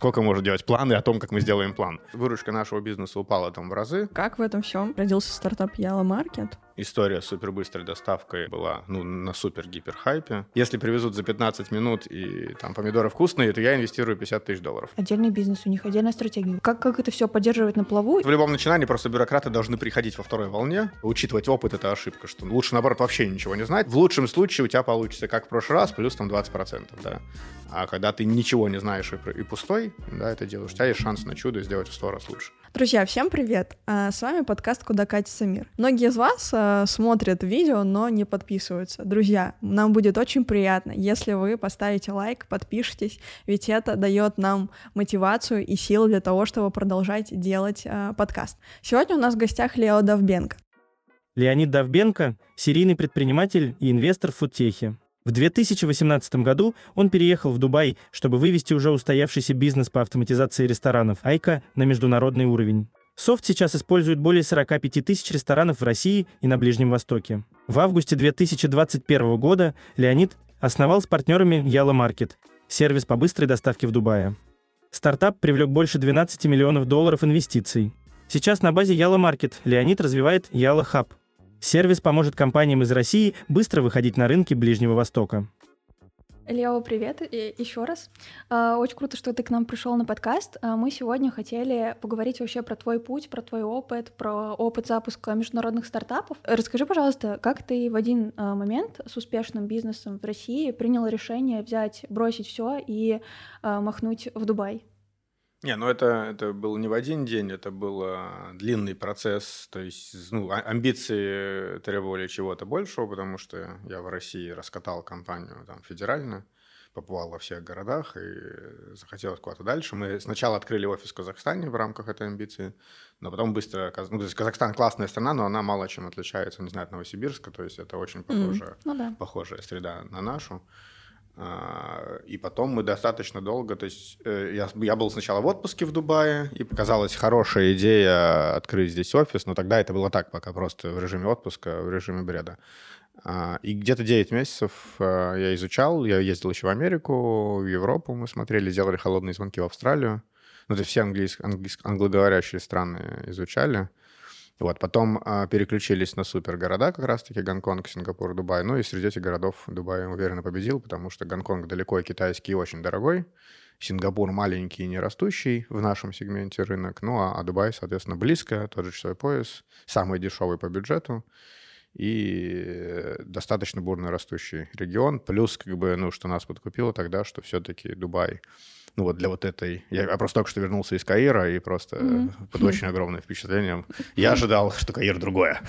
сколько может делать планы о том, как мы сделаем план. Выручка нашего бизнеса упала там в разы. Как в этом всем родился стартап Яла Маркет? История с супербыстрой доставкой была ну, на супер-гипер хайпе. Если привезут за 15 минут и там помидоры вкусные, то я инвестирую 50 тысяч долларов. Отдельный бизнес, у них отдельная стратегия. Как, как это все поддерживать на плаву? В любом начинании просто бюрократы должны приходить во второй волне. Учитывать опыт — это ошибка, что лучше, наоборот, вообще ничего не знать. В лучшем случае у тебя получится, как в прошлый раз, плюс там 20%, да. А когда ты ничего не знаешь и, и пустой, да, это делаешь, у тебя есть шанс на чудо сделать в сто раз лучше. Друзья, всем привет! А, с вами подкаст «Куда катится мир». Многие из вас а, смотрят видео, но не подписываются. Друзья, нам будет очень приятно, если вы поставите лайк, подпишитесь, ведь это дает нам мотивацию и силы для того, чтобы продолжать делать а, подкаст. Сегодня у нас в гостях Лео Давбенко. Леонид Давбенко – серийный предприниматель и инвестор в фудтехе. В 2018 году он переехал в Дубай, чтобы вывести уже устоявшийся бизнес по автоматизации ресторанов «Айка» на международный уровень. Софт сейчас использует более 45 тысяч ресторанов в России и на Ближнем Востоке. В августе 2021 года Леонид основал с партнерами Yalla Market, сервис по быстрой доставке в Дубае. Стартап привлек больше 12 миллионов долларов инвестиций. Сейчас на базе Yalla Market Леонид развивает Yalla Hub, Сервис поможет компаниям из России быстро выходить на рынки Ближнего Востока. Лео, привет и еще раз. А, очень круто, что ты к нам пришел на подкаст. А, мы сегодня хотели поговорить вообще про твой путь, про твой опыт, про опыт запуска международных стартапов. Расскажи, пожалуйста, как ты в один а, момент с успешным бизнесом в России принял решение взять, бросить все и махнуть в Дубай? Не, ну это, это был не в один день, это был а, длинный процесс, то есть ну, а, амбиции требовали чего-то большего, потому что я в России раскатал компанию там федерально, побывал во всех городах и захотелось куда-то дальше. Мы сначала открыли офис в Казахстане в рамках этой амбиции, но потом быстро... Ну, то есть Казахстан классная страна, но она мало чем отличается, не знаю, от Новосибирска, то есть это очень похожая, mm, ну да. похожая среда на нашу. А, и потом мы достаточно долго, то есть э, я, я был сначала в отпуске в Дубае, и показалась хорошая идея открыть здесь офис, но тогда это было так, пока просто в режиме отпуска, в режиме бреда. А, и где-то 9 месяцев а, я изучал, я ездил еще в Америку, в Европу мы смотрели, делали холодные звонки в Австралию. Ну, то есть все английск, английск, англоговорящие страны изучали. Вот, потом э, переключились на супергорода, как раз-таки Гонконг, Сингапур, Дубай. Ну и среди этих городов Дубай уверенно победил, потому что Гонконг далеко и китайский очень дорогой. Сингапур маленький и не растущий в нашем сегменте рынок. Ну а, а Дубай, соответственно, близко, тот же часовой пояс, самый дешевый по бюджету и достаточно бурно растущий регион. Плюс, как бы, ну, что нас подкупило тогда, что все-таки Дубай ну вот для вот этой... Я, просто только что вернулся из Каира и просто mm-hmm. под очень огромным впечатлением. Я ожидал, что Каир другое.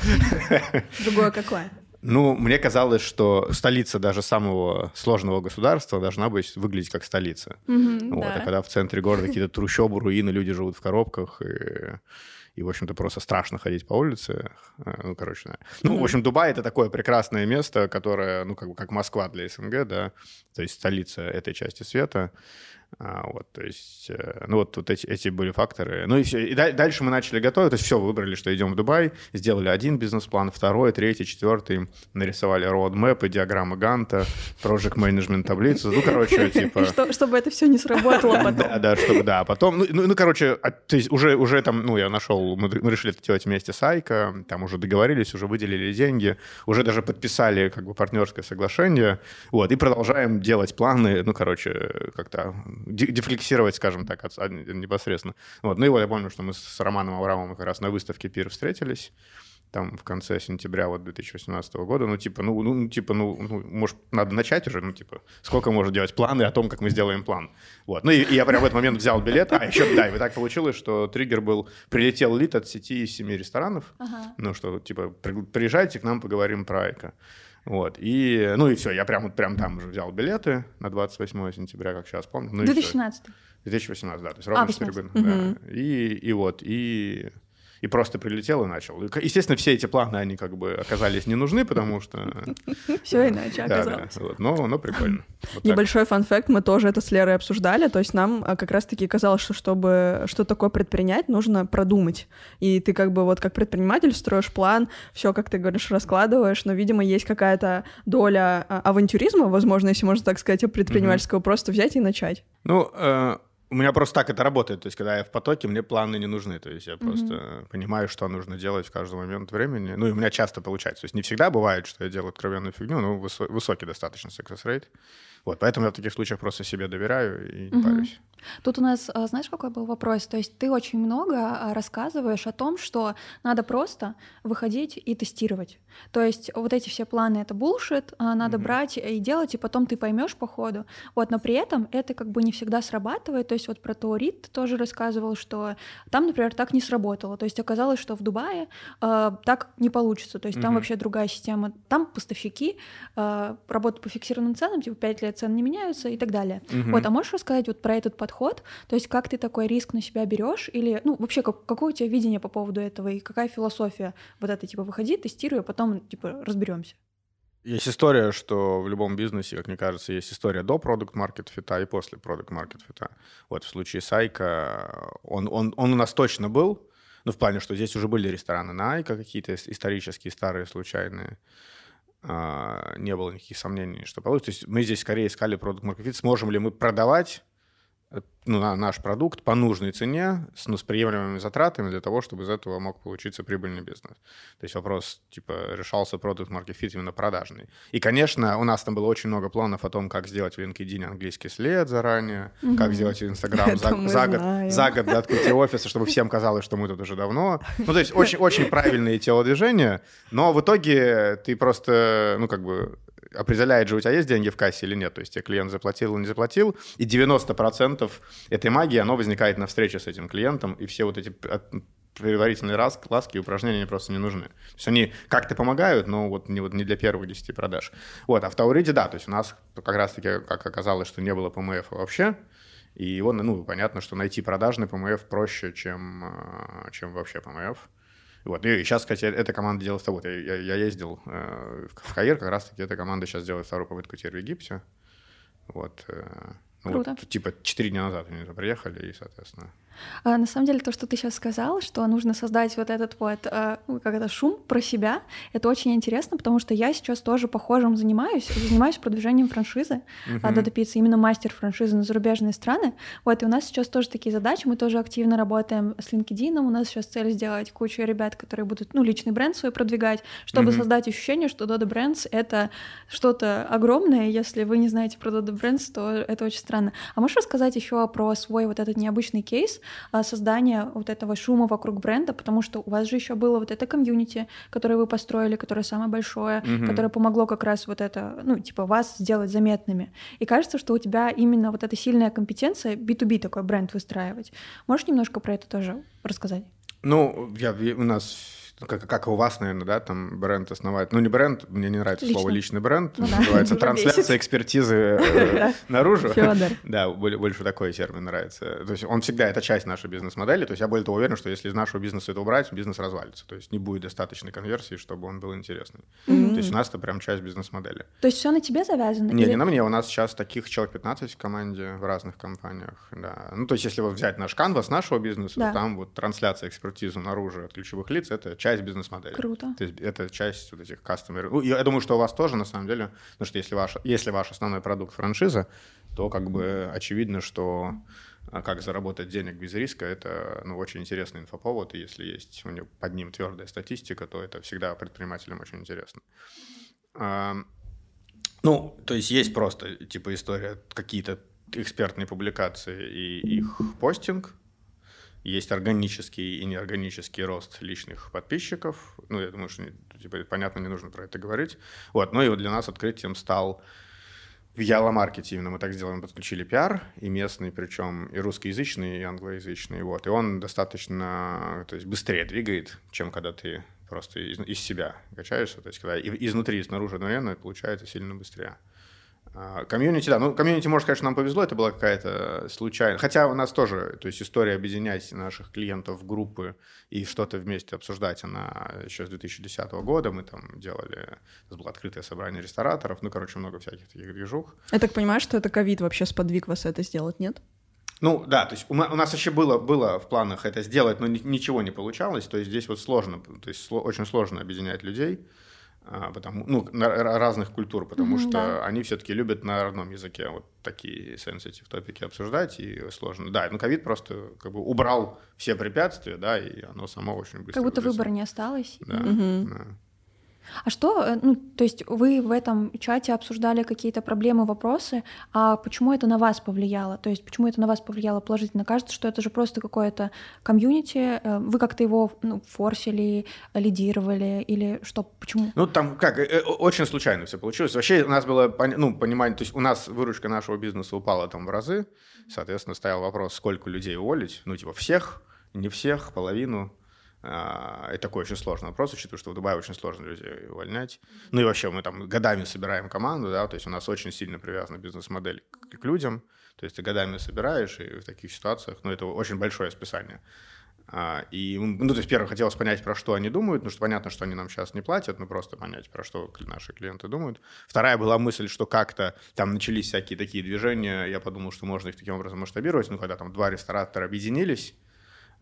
Другое какое? Ну, мне казалось, что столица даже самого сложного государства должна быть выглядеть как столица. Mm-hmm, вот, да. А когда в центре города какие-то трущобы, руины, люди живут в коробках, и, и в общем-то, просто страшно ходить по улице. Э, ну, короче, да. Ну, mm-hmm. в общем, Дубай — это такое прекрасное место, которое, ну, как бы как Москва для СНГ, да, то есть столица этой части света. А, вот, то есть, э, ну вот, вот эти, эти были факторы. Ну и все. И дальше мы начали готовить, то есть все, выбрали, что идем в Дубай, сделали один бизнес-план, второй, третий, четвертый, нарисовали роудмэпы, диаграммы Ганта, project management таблицу, ну, короче, типа... Что, чтобы это все не сработало потом. Да, да, чтобы, да, потом, ну, ну, ну короче, а, то есть уже, уже там, ну, я нашел, мы, мы решили это делать вместе с Айко, там уже договорились, уже выделили деньги, уже даже подписали, как бы, партнерское соглашение, вот, и продолжаем делать планы, ну, короче, как-то дефлексировать, скажем так, от, от, непосредственно. Вот. Ну и вот я помню, что мы с Романом Аврамовым как раз на выставке ПИР встретились там в конце сентября вот 2018 года, ну, типа, ну, ну, типа, ну, ну, может, надо начать уже, ну, типа, сколько можно делать планы о том, как мы сделаем план. Вот. Ну, и, и я прямо в этот момент взял билет, а еще, да, и так получилось, что триггер был, прилетел лид от сети из семи ресторанов, ага. ну, что, типа, приезжайте к нам, поговорим про Айка. Вот, и, ну и все, я прям, прям там уже взял билеты на 28 сентября, как сейчас помню. Ну, 2016. 2018, да, то есть ровно а, 4 года. Угу. Да. И, и вот, и и просто прилетел и начал. Естественно, все эти планы, они как бы оказались не нужны, потому что... Все иначе оказалось. Но, но прикольно. Небольшой фан-факт, мы тоже это с Лерой обсуждали, то есть нам а, как раз-таки казалось, что чтобы что такое предпринять, нужно продумать. И ты как бы вот как предприниматель строишь план, все, как ты говоришь, раскладываешь, но, видимо, есть какая-то доля а, авантюризма, возможно, если можно так сказать, предпринимательского, просто взять и начать. Ну, э, У меня просто так это работает. То есть, когда я в потоке, мне планы не нужны. То есть, я просто mm-hmm. понимаю, что нужно делать в каждый момент времени. Ну, и у меня часто получается. То есть, не всегда бывает, что я делаю откровенную фигню, но высокий достаточно success rate. Вот, поэтому я в таких случаях просто себе доверяю и не угу. парюсь. Тут у нас, а, знаешь, какой был вопрос? То есть ты очень много а, рассказываешь о том, что надо просто выходить и тестировать. То есть вот эти все планы — это булшит, а, надо угу. брать и делать, и потом ты поймешь по ходу. Вот, но при этом это как бы не всегда срабатывает. То есть вот про Таурит ты тоже рассказывал, что там, например, так не сработало. То есть оказалось, что в Дубае э, так не получится. То есть угу. там вообще другая система. Там поставщики э, работают по фиксированным ценам, типа 5 лет цены не меняются и так далее. Угу. Вот, а можешь рассказать вот про этот подход? То есть как ты такой риск на себя берешь или, ну, вообще, как, какое у тебя видение по поводу этого и какая философия вот это, типа, выходи, тестируй, а потом, типа, разберемся? Есть история, что в любом бизнесе, как мне кажется, есть история до продукт маркет фита и после продукт маркет фита. Вот в случае Сайка он, он, он у нас точно был, ну, в плане, что здесь уже были рестораны на Айка какие-то исторические, старые, случайные. А, не было никаких сомнений, что получится. То есть мы здесь скорее искали продукт fit, сможем ли мы продавать на наш продукт по нужной цене с, ну, с приемлемыми затратами для того, чтобы из этого мог получиться прибыльный бизнес. То есть вопрос, типа, решался продукт market fit именно продажный. И, конечно, у нас там было очень много планов о том, как сделать в LinkedIn английский след заранее, угу. как сделать Инстаграм за, за, год, за год до открытия офиса, чтобы всем казалось, что мы тут уже давно. Ну, то есть очень-очень правильные телодвижения, но в итоге ты просто, ну, как бы определяет же, у тебя есть деньги в кассе или нет. То есть тебе клиент заплатил или не заплатил. И 90% этой магии, оно возникает на встрече с этим клиентом. И все вот эти предварительные ласки и упражнения просто не нужны. То есть они как-то помогают, но вот не, вот не для первых 10 продаж. Вот, а в Тауриде, да, то есть у нас как раз-таки, как оказалось, что не было ПМФ вообще, и его, ну, понятно, что найти продажный ПМФ проще, чем, э, чем вообще ПМФ. Вот. И сейчас, кстати, эта команда делает того. Я, я, я ездил э, в Каир, как раз-таки эта команда сейчас делает вторую попытку теперь в Египте. Вот. Э, ну, Круто. Вот, типа, четыре дня назад они приехали, и, соответственно, а, на самом деле, то, что ты сейчас сказал, что нужно создать вот этот вот, а, ну, как это, шум про себя, это очень интересно, потому что я сейчас тоже похожим занимаюсь, занимаюсь продвижением франшизы uh-huh. Dodo Pizza, именно мастер франшизы на зарубежные страны. Вот, и у нас сейчас тоже такие задачи, мы тоже активно работаем с LinkedIn, у нас сейчас цель сделать кучу ребят, которые будут, ну, личный бренд свой продвигать, чтобы uh-huh. создать ощущение, что Dodo Brands — это что-то огромное, если вы не знаете про Dodo Brands, то это очень странно. А можешь рассказать еще про свой вот этот необычный кейс, а, создания вот этого шума вокруг бренда, потому что у вас же еще было вот это комьюнити, которое вы построили, которое самое большое, угу. которое помогло как раз вот это, ну, типа, вас сделать заметными. И кажется, что у тебя именно вот эта сильная компетенция B2B такой бренд выстраивать. Можешь немножко про это тоже рассказать? Ну, я, у нас как, как у вас, наверное, да, там бренд основать. Ну, не бренд, мне не нравится Лично. слово личный бренд. Ну, называется трансляция экспертизы э, наружу. Федор. Да, больше такой термин нравится. То есть он всегда, это часть нашей бизнес-модели. То есть я более того уверен, что если из нашего бизнеса это убрать, бизнес развалится. То есть не будет достаточной конверсии, чтобы он был интересный. То есть у нас это прям часть бизнес-модели. То есть все на тебе завязано? Не, не на мне. У нас сейчас таких человек 15 в команде в разных компаниях. Да. Ну, то есть если вот взять наш канвас нашего бизнеса, там вот трансляция экспертизы наружу от ключевых лиц, это часть часть бизнес-модели. Круто. То есть это часть вот этих customer. Ну, я думаю, что у вас тоже, на самом деле, потому что если ваш, если ваш основной продукт франшиза, то как бы очевидно, что а, как заработать денег без риска, это ну, очень интересный инфоповод, и если есть у него под ним твердая статистика, то это всегда предпринимателям очень интересно. Ну, то есть есть просто типа история, какие-то экспертные публикации и их постинг, есть органический и неорганический рост личных подписчиков. Ну, я думаю, что типа, понятно, не нужно про это говорить. Вот. Ну и вот для нас открытием стал в Яла-маркете именно мы так сделали, мы подключили пиар, и местный, причем и русскоязычный, и англоязычный, вот, и он достаточно, то есть быстрее двигает, чем когда ты просто из, из себя качаешься, то есть когда изнутри и снаружи одновременно, получается сильно быстрее. А, комьюнити, да. Ну, комьюнити, может, конечно, нам повезло, это была какая-то случайная. Хотя у нас тоже, то есть история объединять наших клиентов в группы и что-то вместе обсуждать, она еще с 2010 года. Мы там делали, у нас было открытое собрание рестораторов, ну, короче, много всяких таких движух. Я так понимаю, что это ковид вообще сподвиг вас это сделать, нет? Ну да, то есть у, нас вообще было, было в планах это сделать, но ничего не получалось. То есть здесь вот сложно, то есть очень сложно объединять людей. А, потому, ну, разных культур, потому Мгм, что да. они все-таки любят на родном языке вот такие sensitive топики обсуждать, и сложно. Да, ну, ковид просто как бы убрал все препятствия, да, и оно само очень быстро... Как будто выбора не осталось. Да, Мгм. да. А что, э, ну, то есть вы в этом чате обсуждали какие-то проблемы, вопросы, а почему это на вас повлияло? То есть почему это на вас повлияло положительно? Кажется, что это же просто какое-то комьюнити, э, вы как-то его ну, форсили, лидировали или что, почему? Ну, там как, э, очень случайно все получилось. Вообще у нас было, ну, понимание, то есть у нас выручка нашего бизнеса упала там в разы, соответственно, стоял вопрос, сколько людей уволить, ну, типа всех, не всех, половину. А, И такой очень сложный вопрос, учитывая, что в Дубае очень сложно людей увольнять. Ну и вообще мы там годами собираем команду, да, то есть у нас очень сильно привязана бизнес-модель к, людям, то есть ты годами собираешь, и в таких ситуациях, ну это очень большое списание. А, И, ну, то есть, первое, хотелось понять, про что они думают, потому что понятно, что они нам сейчас не платят, но просто понять, про что наши клиенты думают. Вторая была мысль, что как-то там начались всякие такие движения, я подумал, что можно их таким образом масштабировать, ну, когда там два ресторатора объединились,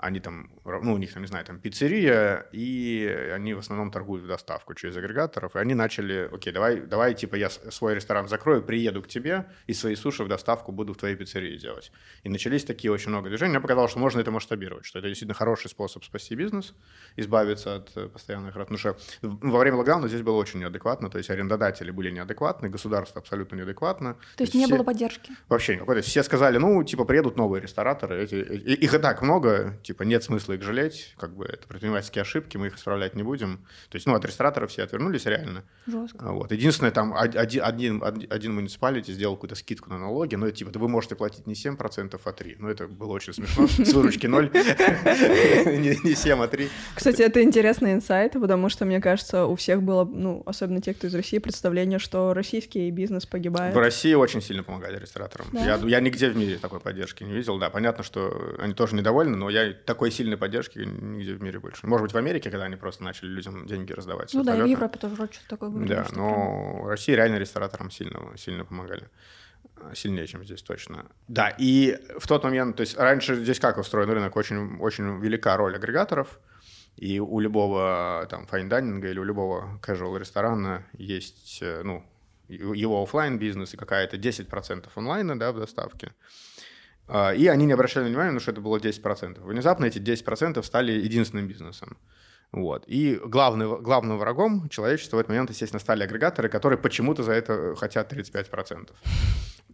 они там, ну, у них там, не знаю, там пиццерия, и они в основном торгуют в доставку через агрегаторов, и они начали, окей, давай, давай, типа, я свой ресторан закрою, приеду к тебе, и свои суши в доставку буду в твоей пиццерии делать. И начались такие очень много движений. Мне показалось, что можно это масштабировать, что это действительно хороший способ спасти бизнес, избавиться от э, постоянных рат. Потому что во время локдауна здесь было очень неадекватно, то есть арендодатели были неадекватны, государство абсолютно неадекватно. То есть не все- было поддержки? Вообще никакой. То есть все сказали, ну, типа, приедут новые рестораторы. Эти, их и так много, типа, нет смысла их жалеть. Как бы это предпринимательские ошибки, мы их исправлять не будем. То есть, ну, от рестораторов все отвернулись реально. Жестко. А Вот. Единственное, там од- один, один, один муниципалити сделал какую-то скидку на налоги, но это, типа, да вы можете платить не 7%, а 3%. Ну, это было очень смешно. С выручки 0. Не не 7, а 3. Кстати, это интересный инсайт, потому что, мне кажется, у всех было, ну, особенно те, кто из России, представление, что российский бизнес погибает. В России очень сильно помогали рестораторам. Я нигде в мире такой поддержки не видел. Да, понятно, что они тоже недовольны, но я такой сильной поддержки нигде в мире больше. Может быть, в Америке, когда они просто начали людям деньги раздавать. Ну да, и в. Европе тоже вроде что-то такое говорили, Да, прям- но в России реально рестораторам сильно, сильно помогали. А, Сильнее, чем здесь точно. Да, и в тот момент, то есть раньше здесь как устроен рынок, очень, очень велика роль агрегаторов, и у любого там fine dining а или у любого casual ресторана есть, э, ну, его оффлайн бизнес и какая-то 10% онлайна, да, в доставке. А, И они не обращали внимания, потому что это было 10%. Внезапно эти 10% стали единственным бизнесом. Вот. И главный, главным врагом человечества в этот момент, естественно, стали агрегаторы, которые почему-то за это хотят 35%.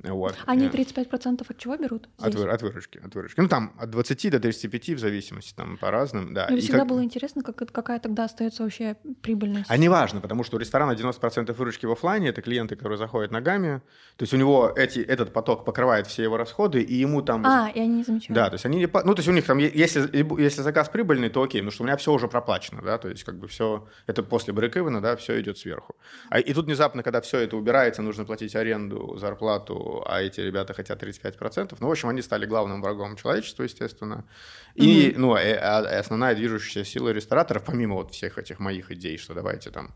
Вот. Они Э, 35% от чего берут? От, вы- от выручки, от выручки. Ну, там от 20 до 35 в зависимости, там по разным, да. Мне всегда как- было интересно, как, какая тогда остается вообще прибыльность. А не важно, потому что у ресторана 90% выручки в оффлайне, это клиенты, которые заходят ногами, то есть у него эти, этот поток покрывает все его расходы, и ему там... А, и они не замечают. Да, то есть они Ну, то есть у них там, если, если заказ прибыльный, то окей, потому что у меня все уже проплачено, да, то есть как бы все, это после брейк да, все идет сверху. А, и тут внезапно, когда все это убирается, нужно платить аренду, зарплату, а эти ребята хотят 35%, ну, в общем, они стали главным врагом человечества, естественно. И, ну, э, а- основная движущая сила рестораторов, помимо вот всех этих моих идей, что давайте там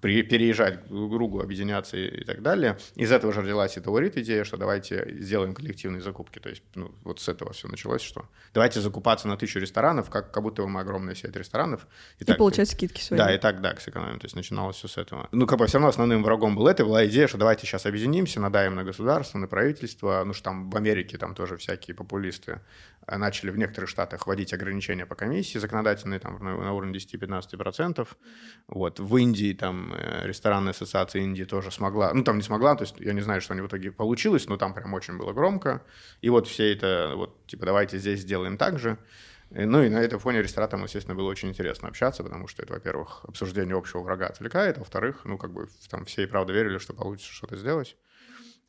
переезжать друг к другу, объединяться и, и так далее. Из этого же родилась и Таурит идея, что давайте сделаем коллективные закупки. То есть ну, вот с этого все началось, что давайте закупаться на тысячу ресторанов, как, как будто мы огромная сеть ресторанов. И так- получать скидки свои. да, и так, да, сэкономим. То есть начиналось все с этого. Ну, как бы все равно основным врагом был это, была идея, что давайте сейчас объединимся, надаем на государство, на правительство. Ну, что там в Америке там тоже всякие популисты э, начали в некоторых штатах вводить ограничения по комиссии законодательные, там на, уровне 10-15%. Вот. В Индии там э, ресторанная ассоциация Индии тоже смогла, ну, там не смогла, то есть я не знаю, что они в итоге получилось, но там прям очень было громко. И вот все это, вот, типа, давайте здесь сделаем так же. Э, Ну и на этом фоне рестораторам, естественно, было очень интересно общаться, потому что это, во-первых, обсуждение общего врага отвлекает, а во-вторых, ну как бы там все и правда верили, что получится что-то сделать.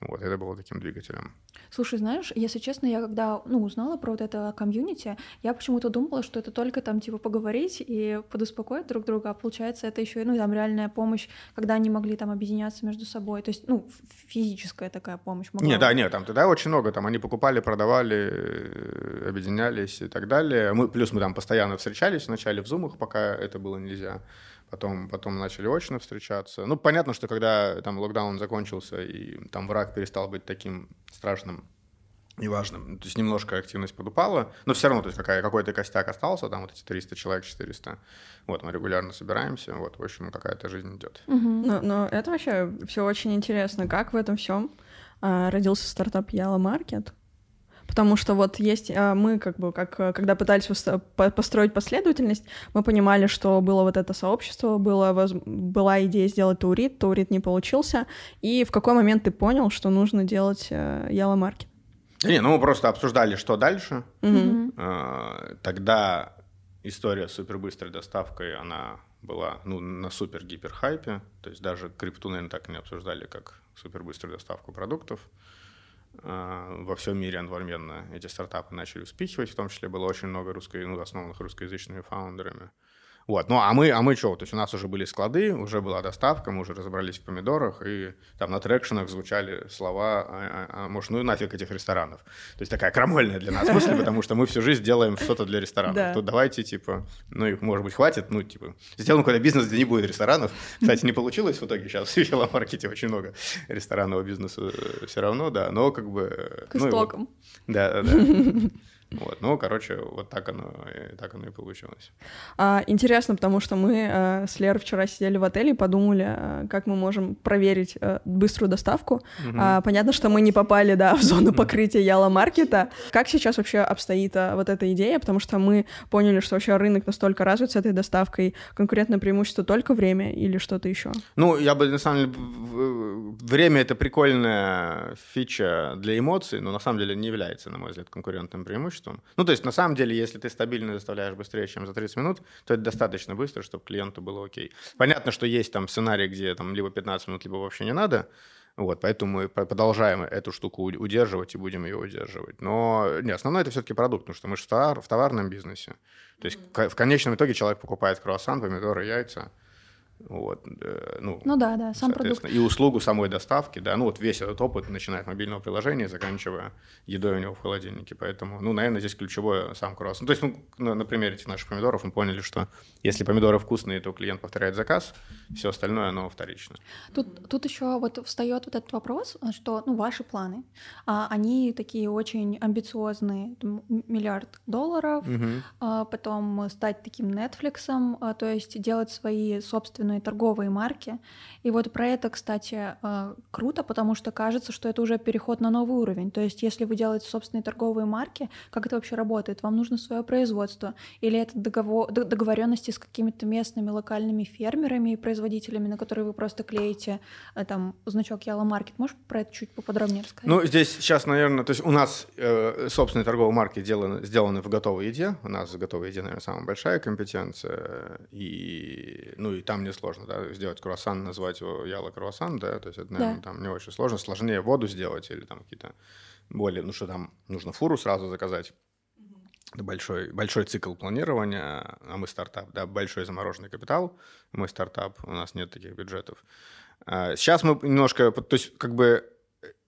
Вот, это было таким двигателем. Слушай, знаешь, если честно, я когда ну, узнала про вот это комьюнити, я почему-то думала, что это только там типа поговорить и подуспокоить друг друга, а получается это еще и ну, там реальная помощь, когда они могли там объединяться между собой. То есть, ну, физическая такая помощь могла. Не, быть. да, нет, там тогда очень много, там они покупали, продавали, э, объединялись и так далее. Мы, плюс мы там постоянно встречались вначале в зумах, пока это было нельзя. Потом, потом начали очно встречаться. Ну, понятно, что когда там локдаун закончился и там враг перестал быть таким страшным, неважно, то есть немножко активность подупала, но все равно, то есть какая, какой-то костяк остался, там вот эти 300 человек, 400, вот, мы регулярно собираемся, вот, в общем, какая-то жизнь идет. Угу. Но, но это вообще все очень интересно, как в этом всем а, родился стартап Яла Маркет, потому что вот есть а, мы как бы как когда пытались построить последовательность, мы понимали, что было вот это сообщество, было была идея сделать таурит, таурит не получился, и в какой момент ты понял, что нужно делать э, Яла Маркет? Не, ну мы просто обсуждали, что дальше. Mm-hmm. Тогда история с супербыстрой доставкой, она была ну, на супер-гипер хайпе. То есть даже крипту, наверное, так не обсуждали, как супербыструю доставку продуктов. А, во всем мире одновременно эти стартапы начали вспихивать, в том числе было очень много русско... ну, основанных русскоязычными фаундерами. Вот, ну а мы, а мы что, то есть у нас уже были склады, уже была доставка, мы уже разобрались в помидорах, и там на трекшенах звучали слова, а, а, а, может, ну и нафиг этих ресторанов. То есть такая крамольная для нас мысль, потому что мы всю жизнь делаем что-то для ресторанов. Да. Тут давайте, типа, ну их, может быть, хватит, ну, типа, сделаем какой-то бизнес, где не будет ресторанов. Кстати, не получилось в итоге сейчас в веломаркете очень много ресторанного бизнеса э, все равно, да, но как бы... Э, К ну, истокам. Вот, да, да, да. Вот, ну, короче, вот так оно, так оно и получилось. А, интересно, потому что мы а, с Лерой вчера сидели в отеле и подумали, а, как мы можем проверить а, быструю доставку. Угу. А, понятно, что мы не попали, да, в зону покрытия Яла Маркета. Как сейчас вообще обстоит а, вот эта идея? Потому что мы поняли, что вообще рынок настолько развит с этой доставкой, конкурентное преимущество только время или что-то еще? Ну, я бы, на самом деле, время — это прикольная фича для эмоций, но на самом деле не является, на мой взгляд, конкурентным преимуществом преимуществом. Ну, то есть, на самом деле, если ты стабильно доставляешь быстрее, чем за 30 минут, то это достаточно быстро, чтобы клиенту было окей. Понятно, что есть там сценарий, где там либо 15 минут, либо вообще не надо, вот, поэтому мы продолжаем эту штуку удерживать и будем ее удерживать. Но не, основное это все-таки продукт, потому что мы же в, товар, в товарном бизнесе. То есть в конечном итоге человек покупает круассан, помидоры, яйца, вот, э, ну, ну да, да, сам продукт. И услугу самой доставки, да, ну вот весь этот опыт, начиная от мобильного приложения, заканчивая едой у него в холодильнике. Поэтому, ну, наверное, здесь ключевое сам круассан. Ну, то есть, ну, на, на примере этих наших помидоров мы поняли, что если помидоры вкусные, то клиент повторяет заказ, все остальное, оно вторично. Тут, тут еще вот встает вот этот вопрос, что, ну, ваши планы, а, они такие очень амбициозные, миллиард долларов, угу. а, потом стать таким Netflix, а, то есть делать свои собственные собственные торговые марки. И вот про это, кстати, э, круто, потому что кажется, что это уже переход на новый уровень. То есть если вы делаете собственные торговые марки, как это вообще работает? Вам нужно свое производство? Или это договор, договоренности с какими-то местными локальными фермерами и производителями, на которые вы просто клеите э, там значок Яла Маркет? Можешь про это чуть поподробнее рассказать? Ну, здесь сейчас, наверное, то есть у нас э, собственные торговые марки сделаны, сделаны в готовой еде. У нас в готовой еде, наверное, самая большая компетенция. И, ну, и там не сложно, да, сделать круассан, назвать его яла круассан, да, то есть это, наверное, да. там не очень сложно, сложнее воду сделать или там какие-то более, ну что там, нужно фуру сразу заказать, это большой, большой цикл планирования, а мы стартап, да, большой замороженный капитал, мы стартап, у нас нет таких бюджетов. А сейчас мы немножко, то есть как бы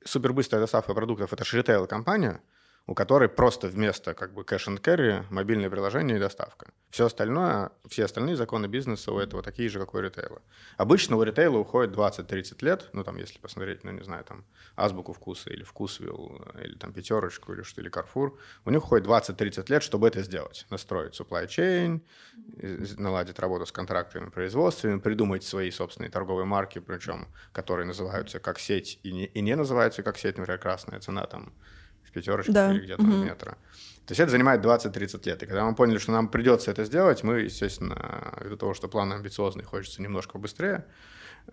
супербыстрая доставка продуктов – это же ритейл-компания, у которой просто вместо как бы cash and carry мобильное приложение и доставка. Все остальное, все остальные законы бизнеса у этого такие же, как у ритейла. Обычно у ритейла уходит 20-30 лет, ну там если посмотреть, ну не знаю, там Азбуку вкуса или Вкусвилл, или там Пятерочку, или что, или Carrefour, у них уходит 20-30 лет, чтобы это сделать. Настроить supply chain, наладить работу с контрактами, производствами, придумать свои собственные торговые марки, причем которые называются как сеть и не, и не называются как сеть, например, красная цена там в пятерочках да. или где-то угу. в метро. То есть это занимает 20-30 лет. И когда мы поняли, что нам придется это сделать, мы, естественно, из-за того, что план амбициозный, хочется немножко быстрее,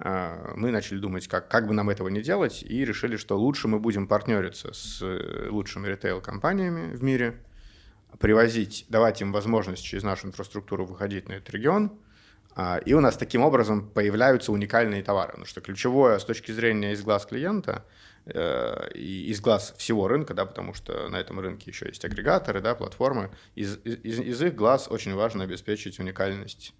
а, мы начали думать, как, как бы нам этого не делать, и решили, что лучше мы будем партнериться с лучшими ритейл-компаниями в мире, привозить, давать им возможность через нашу инфраструктуру выходить на этот регион, а, и у нас таким образом появляются уникальные товары. Потому что ключевое с точки зрения из глаз клиента – Э, и из глаз всего рынка, да, потому что на этом рынке еще есть агрегаторы, да, платформы. Из, из, из их глаз очень важно обеспечить уникальность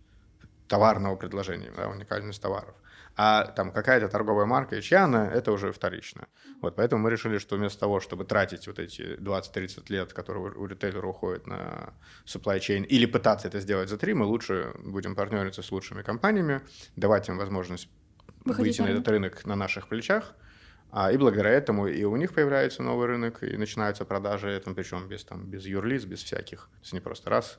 товарного предложения, да, уникальность товаров. А там какая-то торговая марка и чья она, это уже вторично. Вот поэтому мы решили, что вместо того, чтобы тратить вот эти 20-30 лет, которые у ритейлера уходят на supply chain, или пытаться это сделать за три, мы лучше будем партнериться с лучшими компаниями, давать им возможность Выходить выйти на, на этот рынок на наших плечах – А, и благодаря этому и у них появляется новый рынок, и начинаются продажи, там, причем без, там, без юрлиц, без всяких. То есть не просто раз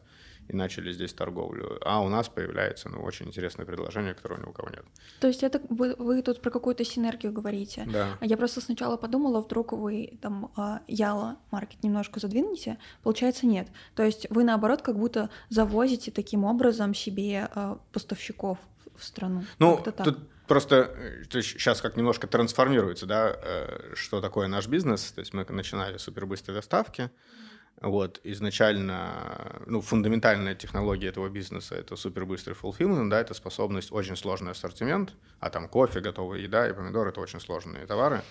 и начали здесь торговлю. А у нас появляется ну, очень интересное предложение, которого ни у кого нет. То есть это вы, вы тут про какую-то синергию говорите? Да. А я просто сначала подумала, вдруг вы там а, Яла маркет немножко задвинете, получается нет. То есть вы наоборот как будто завозите таким образом себе а, поставщиков в страну. Ну, тут просто э, сейчас как немножко трансформируется, да, э, что такое наш бизнес. То есть мы начинали с супербыстрой доставки, вот, изначально, ну, фундаментальная технология этого бизнеса – это супербыстрый fulfillment, да, это способность, очень сложный ассортимент, а там кофе, готовая еда и помидоры – это очень сложные товары,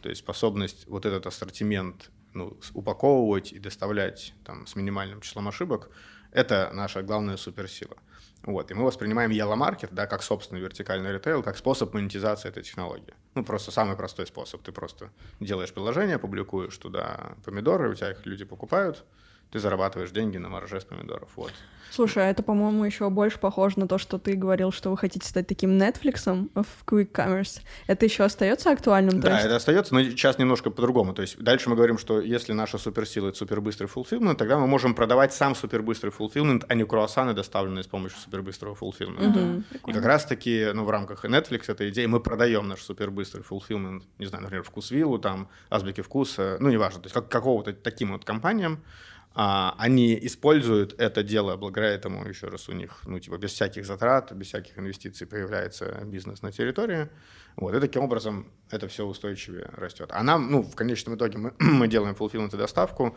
то есть способность вот этот ассортимент ну, упаковывать и доставлять там с минимальным числом ошибок – это наша главная суперсила. Вот, и мы воспринимаем Yellow Market, да, как собственный вертикальный ритейл, как способ монетизации этой технологии. Ну, просто самый простой способ. Ты просто делаешь приложение, публикуешь туда помидоры, у тебя их люди покупают, ты зарабатываешь деньги на марже с помидоров. Вот. Слушай, а это, по-моему, еще больше похоже на то, что ты говорил, что вы хотите стать таким Netflix в Quick Commerce. Это еще остается актуальным? Да, есть... это остается, но сейчас немножко по-другому. То есть дальше мы говорим, что если наша суперсила — это супербыстрый fulfillment, тогда мы можем продавать сам супербыстрый fulfillment, а не круассаны, доставленные с помощью супербыстрого fulfillment. Угу, И как раз-таки ну, в рамках Netflix этой идеи мы продаем наш супербыстрый fulfillment, не знаю, например, Вкусвиллу, там, Азбеки Вкуса, ну, неважно, то есть как, какого-то таким вот компаниям, а, они используют это дело, благодаря этому, еще раз, у них, ну, типа, без всяких затрат, без всяких инвестиций появляется бизнес на территории. Вот, и таким образом это все устойчивее растет. А нам, ну, в конечном итоге мы, мы делаем fulfillment и доставку,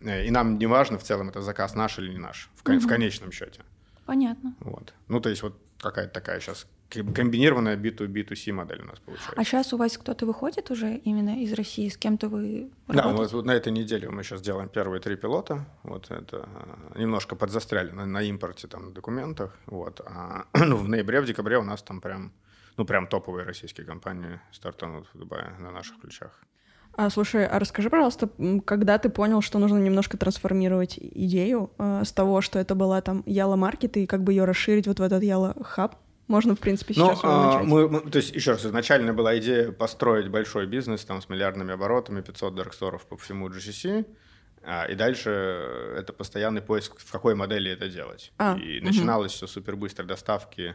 э, и нам не важно в целом, это заказ наш или не наш, в, угу. в конечном счете. Понятно. Вот. Ну, то есть вот какая-то такая сейчас комбинированная B2B2C модель у нас получается. А сейчас у вас кто-то выходит уже именно из России, с кем-то вы Да, вот, вот на этой неделе мы сейчас делаем первые три пилота, вот это э, немножко подзастряли на, на импорте там документах, вот, а ну, в ноябре, в декабре у нас там прям, ну прям топовые российские компании стартанут в Дубае на наших ключах. А, слушай, а расскажи, пожалуйста, когда ты понял, что нужно немножко трансформировать идею э, с того, что это была там Яла Маркет, и как бы ее расширить вот в этот Яла Хаб? Можно, в принципе, ну, сейчас ну, начать. Мы, мы, то есть, еще раз, изначально была идея построить большой бизнес там, с миллиардными оборотами, 500 дарксторов по всему GCC, а, и дальше это постоянный поиск, в какой модели это делать. А, и угу. начиналось все супер быстрой доставки Э,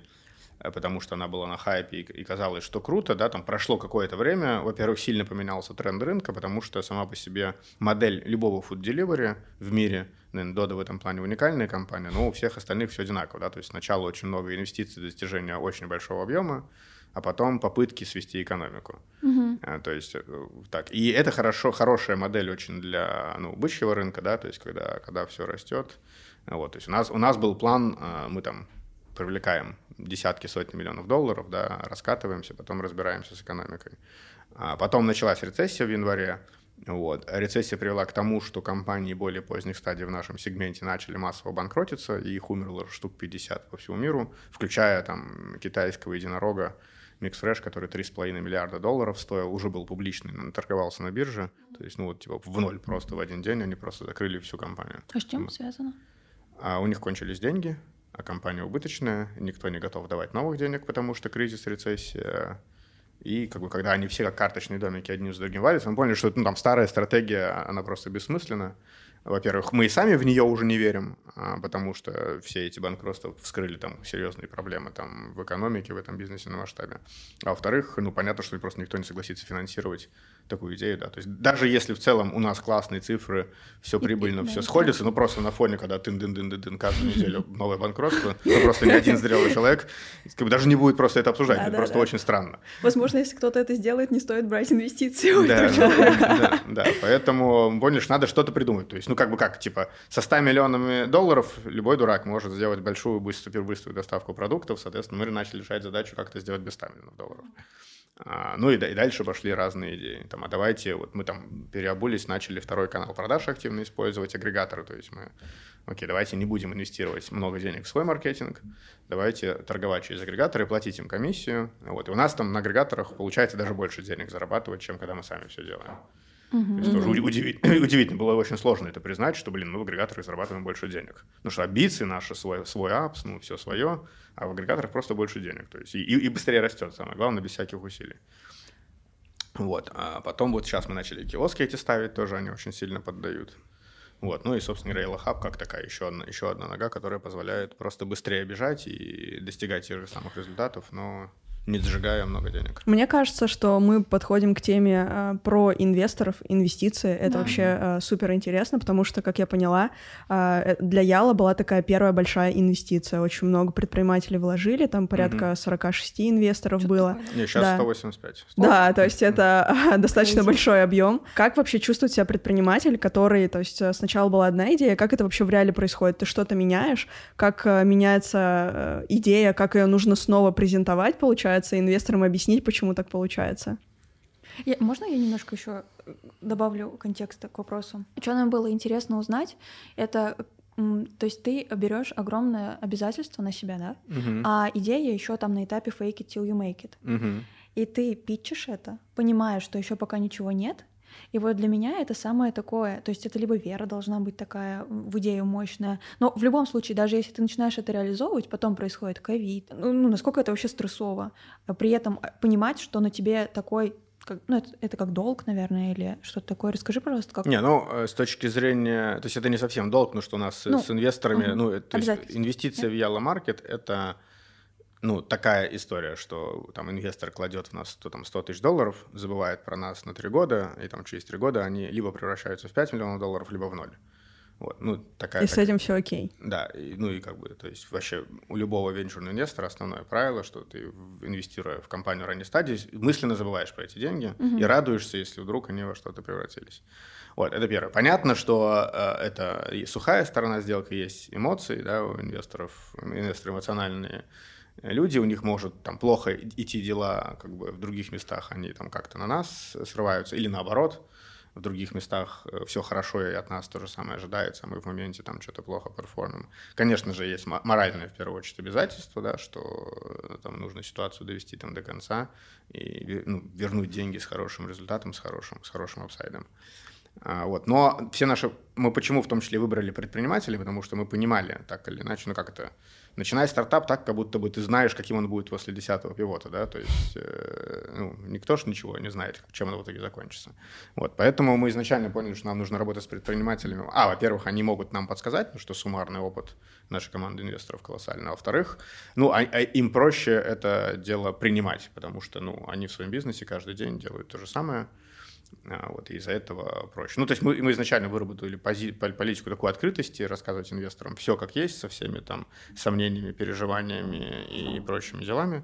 потому что она была на хайпе и, казалось, что круто, да, там прошло какое-то время, во-первых, сильно поменялся тренд рынка, потому что сама по себе модель любого food delivery в мире, наверное, Дода в этом плане уникальная компания, но у всех остальных все одинаково, да, то есть сначала очень много инвестиций, достижения очень большого объема, а потом попытки свести экономику. Uh-huh. То есть э, так. И это хорошо, хорошая модель очень для ну, бычьего рынка, да, то есть когда, когда все растет. Вот, то есть у нас, у нас был план, мы там привлекаем десятки, сотни миллионов долларов, да, раскатываемся, потом разбираемся с экономикой. А потом началась рецессия в январе, вот. Рецессия привела к тому, что компании более поздних стадий в нашем сегменте начали массово банкротиться, и их умерло штук 50 по всему миру, включая там китайского единорога MixFresh, который 3,5 миллиарда долларов стоил, уже был публичный, торговался на бирже, то есть, ну вот, типа, в ноль просто в один день они просто закрыли всю компанию. А с чем связано? А у них кончились деньги, а компания убыточная, никто не готов давать новых денег, потому что кризис, рецессия. И как бы, когда они все как карточные домики одним с другим валятся, мы поняли, что ну, там старая стратегия, она просто бессмысленна. Во-первых, мы и сами в нее уже не верим, а, потому что все эти банкротства вскрыли там серьезные проблемы там в экономике, в этом бизнесе на масштабе. А во-вторых, ну понятно, что просто никто не согласится финансировать такую идею, да. То есть даже если в целом у нас классные цифры, все прибыльно, все сходится, ну просто на фоне, когда тын дын дын дын каждую неделю новое банкротство, ну просто ни один зрелый человек как бы даже не будет просто это обсуждать, это просто очень странно. Возможно, если кто-то это сделает, не стоит брать инвестиции у этого человека. Да, поэтому что надо что-то придумать. То есть, ну как бы как, типа, со 100 миллионами долларов любой дурак может сделать большую, супербыструю доставку продуктов, соответственно, мы начали решать задачу, как это сделать без 100 миллионов долларов. А, ну и, и дальше пошли разные идеи. Там, а давайте, вот мы там переобулись, начали второй канал продаж активно использовать, агрегаторы. То есть мы, окей, давайте не будем инвестировать много денег в свой маркетинг, давайте торговать через агрегаторы, платить им комиссию. Вот. И у нас там на агрегаторах получается даже больше денег зарабатывать, чем когда мы сами все делаем. Uh-huh. То есть тоже удивительно, удивительно, было очень сложно это признать, что, блин, мы в агрегаторах зарабатываем больше денег. Потому что амбиции наши, свой, свой апс, ну, все свое, а в агрегаторах просто больше денег. То есть и, и быстрее растет, самое главное, без всяких усилий. Вот. А потом вот сейчас мы начали киоски эти ставить, тоже они очень сильно поддают. Вот. Ну и, собственно говоря, Yellow как такая еще одна, еще одна нога, которая позволяет просто быстрее бежать и достигать тех же самых результатов, но не сжигая много денег. Мне кажется, что мы подходим к теме э, про инвесторов, инвестиции. Это да. вообще э, супер интересно, потому что, как я поняла, э, для Яла была такая первая большая инвестиция. Очень много предпринимателей вложили, там порядка угу. 46 инвесторов Что было. Не, сейчас да. 185. Да, то есть это достаточно большой объем. Как вообще чувствует себя предприниматель, который, то есть сначала была одна идея, как это вообще в реале происходит? Ты что-то меняешь? Как меняется идея, как ее нужно снова презентовать, получается? Получается, инвесторам объяснить, почему так получается. Я, можно я немножко еще добавлю контекста к вопросу? Что нам было интересно узнать, это то есть ты берешь огромное обязательство на себя, да? Uh-huh. А идея еще там на этапе fake it till you make it. Uh-huh. И ты питчишь это, понимаешь, что еще пока ничего нет, и вот для меня это самое такое, то есть это либо вера должна быть такая в идею мощная, но в любом случае, даже если ты начинаешь это реализовывать, потом происходит ковид, ну, ну насколько это вообще стрессово, а при этом а, понимать, что на тебе такой как, ну, это, это как долг, наверное, или что-то такое. Расскажи, пожалуйста, как... Не, ну, э, с точки зрения... То есть это не совсем долг, но что у нас ну, с инвесторами... Угу, ну, то есть инвестиция в Yellow Market — это ну, такая история, что там инвестор кладет в нас то, там, 100 тысяч долларов, забывает про нас на 3 года, и там через 3 года они либо превращаются в 5 миллионов долларов, либо в ноль. Вот, ну, такая, и с этим все окей. Да, и, ну и как бы, то есть вообще у любого венчурного инвестора основное правило, что ты, инвестируя в компанию ранней стадии, мысленно забываешь про эти деньги угу. и радуешься, если вдруг они во что-то превратились. Вот, это первое. Понятно, что э, это и сухая сторона сделки, есть эмоции, да, у инвесторов, инвесторы эмоциональные, люди, у них может там плохо идти дела как бы в других местах, они там как-то на нас срываются, или наоборот, в других местах э, все хорошо, и от нас то же самое ожидается, а мы в моменте там что-то плохо перформим. Конечно же, есть моральное, в первую очередь, обязательство, да, что э, там нужно ситуацию довести там до конца и ну, вернуть деньги с хорошим результатом, с хорошим, с хорошим апсайдом. А, вот. Но все наши... Мы почему в том числе выбрали предпринимателей? Потому что мы понимали так или иначе, ну как это начинай стартап так, как будто бы ты знаешь, каким он будет после десятого пивота, да, то есть э, ну, никто ж ничего не знает, чем он в итоге закончится. Вот, поэтому мы изначально поняли, что нам нужно работать с предпринимателями. А, во-первых, они могут нам подсказать, ну, что суммарный опыт нашей команды инвесторов колоссальный. А во-вторых, ну, а, а им проще это дело принимать, потому что, ну, они в своем бизнесе каждый день делают то же самое, вот, из-за этого проще. Ну, то есть мы, мы изначально выработали пози, политику такой открытости, рассказывать инвесторам все как есть, со всеми там сомнениями, переживаниями и прочими делами.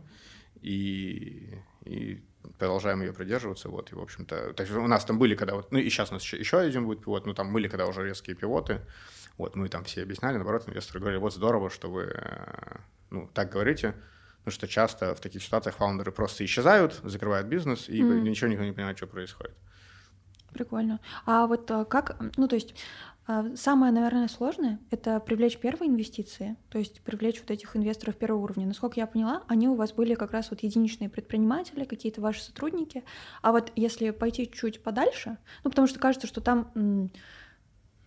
И, и продолжаем ее придерживаться. Вот, и, в общем-то, то есть у нас там были, когда вот, ну, и сейчас у нас еще, еще один будет пивот, ну, там были, когда уже резкие пивоты. Вот, мы там все объясняли, наоборот, инвесторы говорили, вот здорово, что вы, ну, так говорите, потому что часто в таких ситуациях фаундеры просто исчезают, закрывают бизнес, и mm. ничего никто не понимает, что происходит. Прикольно. А вот э, как, ну то есть э, самое, наверное, сложное — это привлечь первые инвестиции, то есть привлечь вот этих инвесторов первого уровня. Насколько я поняла, они у вас были как раз вот единичные предприниматели, какие-то ваши сотрудники. А вот если пойти чуть подальше, ну потому что кажется, что там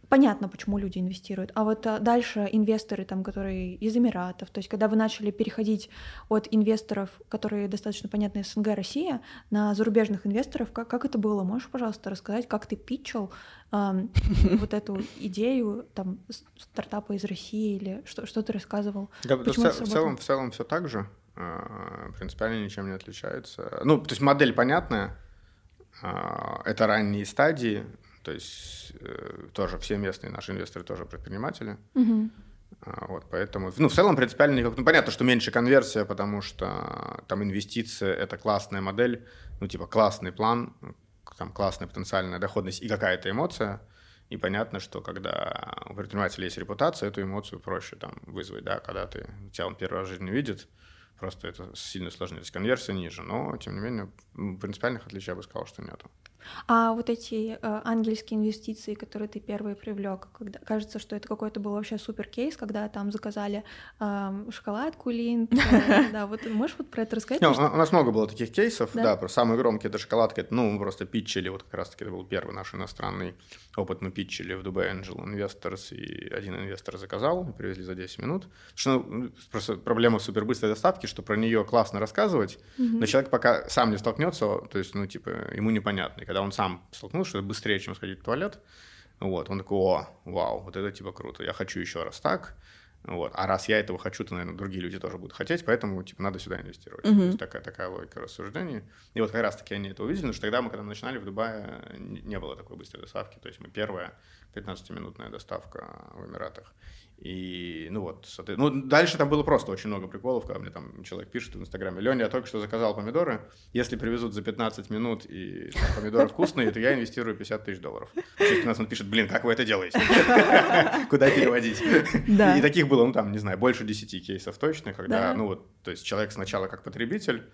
понятно, почему люди инвестируют. А вот а, дальше инвесторы, там, которые из Эмиратов, то есть когда вы начали переходить от инвесторов, которые достаточно понятны СНГ, Россия, на зарубежных инвесторов, как, как это было? Можешь, пожалуйста, рассказать, как ты питчил э, вот эту идею там стартапа из России или что, что ты рассказывал? Да, в, в целом, в целом все так же, а, принципиально ничем не отличается. Ну, то есть модель понятная, а, это ранние стадии, то есть э, тоже все местные наши инвесторы тоже предприниматели. Угу. Вот, поэтому, ну, в целом принципиально никак. Ну, понятно, что меньше конверсия, потому что там инвестиция — это классная модель, ну, типа классный план, там классная потенциальная доходность и какая-то эмоция. И понятно, что когда у предпринимателя есть репутация, эту эмоцию проще там вызвать, да, когда ты, тебя он первый раз в жизни видит, просто это сильно сложнее. То есть конверсия ниже, но, тем не менее, принципиальных отличий я бы сказал, что нету. А вот эти э, ангельские инвестиции, которые ты первые привлек, когда кажется, что это какой-то был вообще супер кейс, когда там заказали э, шоколадку Лин, э, да, вот можешь вот про это рассказать? У нас много было таких кейсов, да, да самый громкий это шоколадка, это, ну, мы просто питчили, вот как раз-таки это был первый наш иностранный опыт, мы питчили в Dubai Angel Investors, и один инвестор заказал, привезли за 10 минут. Что, ну, просто проблема супербыстрой доставки, что про нее классно рассказывать, но человек пока сам не столкнется, то есть, ну, типа, ему непонятно. И когда он сам столкнулся, что это быстрее, чем сходить в туалет, вот, он такой, о, вау, вот это типа круто, я хочу еще раз так, вот. А раз я этого хочу, то, наверное, другие люди тоже будут хотеть, поэтому, типа, надо сюда инвестировать. Uh-huh. То есть такая, такая логика рассуждений. И вот как раз-таки они это увидели, потому что тогда мы, когда начинали в Дубае, не было такой быстрой доставки. То есть мы первая 15-минутная доставка в Эмиратах. И, ну вот, ну, дальше там было просто очень много приколов, когда мне там человек пишет в Инстаграме, Леня, я только что заказал помидоры, если привезут за 15 минут и там, помидоры вкусные, то я инвестирую 50 тысяч долларов. Через 15 он пишет, блин, как вы это делаете? Куда переводить? И таких было, ну там, не знаю, больше 10 кейсов точно, когда, ну вот, то есть человек сначала как потребитель,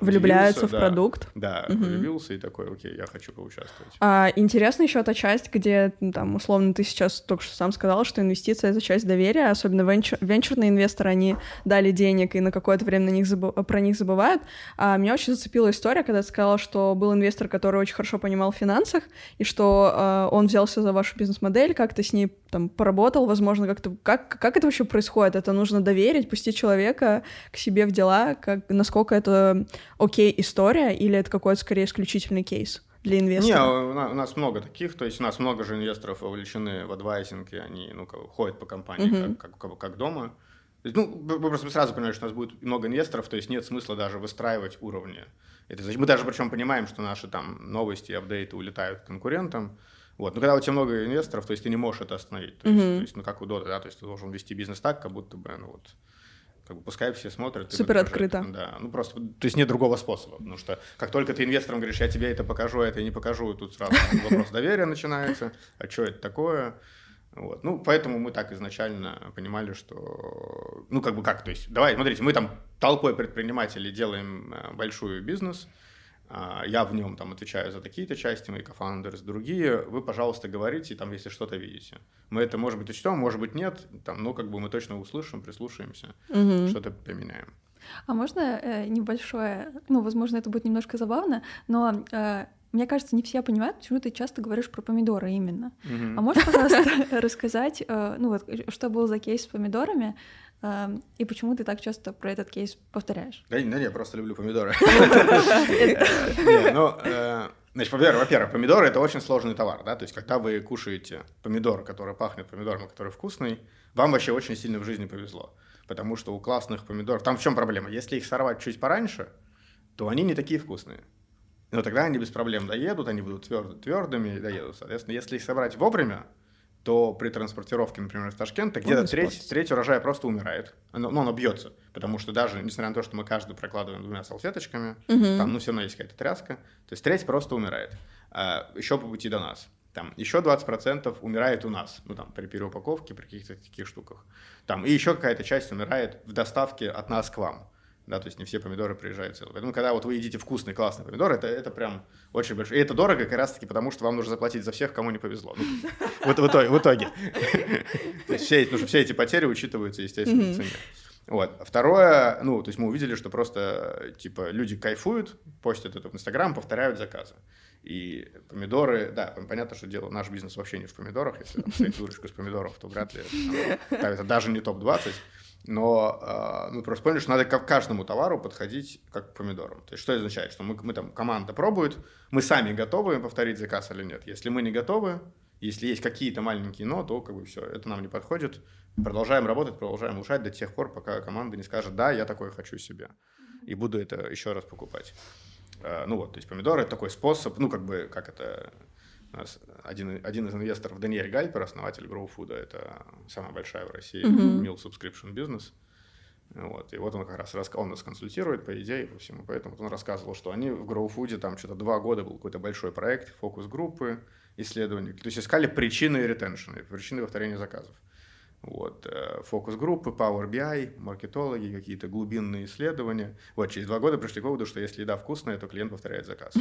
Влюбляется в да, продукт. Да, угу. влюбился и такой, окей, я хочу поучаствовать. А, интересна еще та часть, где, ну, там, условно, ты сейчас только что сам сказал, что инвестиция — это часть доверия, особенно венчур, венчурные инвесторы, они дали денег и на какое-то время на них забы, про них забывают. А меня очень зацепила история, когда ты сказала, что был инвестор, который очень хорошо понимал в финансах, и что э, он взялся за вашу бизнес-модель, как ты с ней там поработал, возможно, как-то... Как, как это вообще происходит? Это нужно доверить, пустить человека к себе в дела, как, насколько это окей история, или это какой-то скорее исключительный кейс? для инвестора? Не, у нас много таких, то есть у нас много же инвесторов вовлечены в адвайзинг, и они ну, ходят по компании uh-huh. как, как, как дома. Ну, вы просто сразу понимаете, что у нас будет много инвесторов, то есть нет смысла даже выстраивать уровни. Это, мы даже причем понимаем, что наши там новости и апдейты улетают к конкурентам, вот. Но когда у тебя много инвесторов, то есть ты не можешь это остановить. То, есть, mm-hmm. то есть, ну, как у Дота, да, то есть ты должен вести бизнес так, как будто бы, ну, вот, как бы пускай все смотрят. Супер открыто. Да, ну просто, то есть нет другого способа, потому что как только ты инвесторам говоришь, я тебе это покажу, а это не покажу, тут сразу вопрос доверия начинается, а что это такое? Вот. Ну, поэтому мы так изначально понимали, что, ну, как бы как, то есть, давай, смотрите, мы там толпой предпринимателей делаем э, большой бизнес, я в нем там отвечаю за такие-то части, мои кофаундеры, другие, вы, пожалуйста, говорите, там, если что-то видите. Мы это, может быть, учтем, может быть, нет, там, ну, как бы мы точно услышим, прислушаемся, угу. что-то поменяем. А можно э, небольшое, ну, возможно, это будет немножко забавно, но э, мне кажется, не все понимают, почему ты часто говоришь про помидоры именно. Mm-hmm. А можешь, пожалуйста, рассказать, э, ну вот, что был за кейс с помидорами, и почему ты так часто про этот кейс повторяешь? Да, да я просто люблю помидоры. Ну, э, значит, во-первых, помидоры – это очень сложный товар, да, то есть когда вы кушаете помидор, который пахнет помидором, который вкусный, вам вообще очень сильно в жизни повезло, потому что у классных помидоров, там в чем проблема? Если их сорвать чуть пораньше, то они не такие вкусные. Но тогда они без проблем доедут, они будут тверд, твердыми и доедут. Соответственно, если их собрать вовремя, то при транспортировке, например, из Ташкента, где-то треть, треть урожая просто умирает. Оно, ну, оно бьется, потому что даже, несмотря на то, что мы каждый прокладываем двумя салфеточками, угу. там, ну, все равно есть какая-то тряска, то есть треть просто умирает. А, еще по пути до нас. Там еще 20% умирает у нас, ну, там, при переупаковке, при каких-то таких штуках. Там, и еще какая-то часть умирает в доставке от нас к вам да, то есть не все помидоры приезжают целые. Поэтому, когда вот вы едите вкусный, классный помидор, это, это прям очень большой. И это дорого как раз-таки потому, что вам нужно заплатить за всех, кому не повезло. Ну, вот в итоге. В итоге. То есть все, потому что все эти потери учитываются, естественно, в цене. Вот. Второе, ну, то есть мы увидели, что просто, типа, люди кайфуют, постят это в Инстаграм, повторяют заказы. И помидоры, да, понятно, что дело, наш бизнес вообще не в помидорах. Если там выручка из помидоров, то вряд ли. Там, это даже не топ-20 но э, мы просто поняли, что надо к каждому товару подходить как к помидорам. То есть что означает, что мы, мы там, команда пробует, мы сами готовы повторить заказ или нет. Если мы не готовы, если есть какие-то маленькие но, то как бы все, это нам не подходит. Продолжаем работать, продолжаем улучшать до тех пор, пока команда не скажет, да, я такое хочу себе, и буду это еще раз покупать. Э, ну вот, то есть помидоры – это такой способ, ну как бы, как это один, один из инвесторов Даниэль Гальпер, основатель GrowFood, это самая большая в России mm-hmm. meal subscription бизнес. Вот. И вот он как раз он нас консультирует по идее, по всему. Поэтому он рассказывал, что они в GrowFood там что-то два года был какой-то большой проект, фокус-группы, исследования. То есть искали причины ретеншена, причины повторения заказов. Вот, э, фокус-группы, Power BI, маркетологи, какие-то глубинные исследования. Вот, через два года пришли к выводу, что если еда вкусная, то клиент повторяет заказ.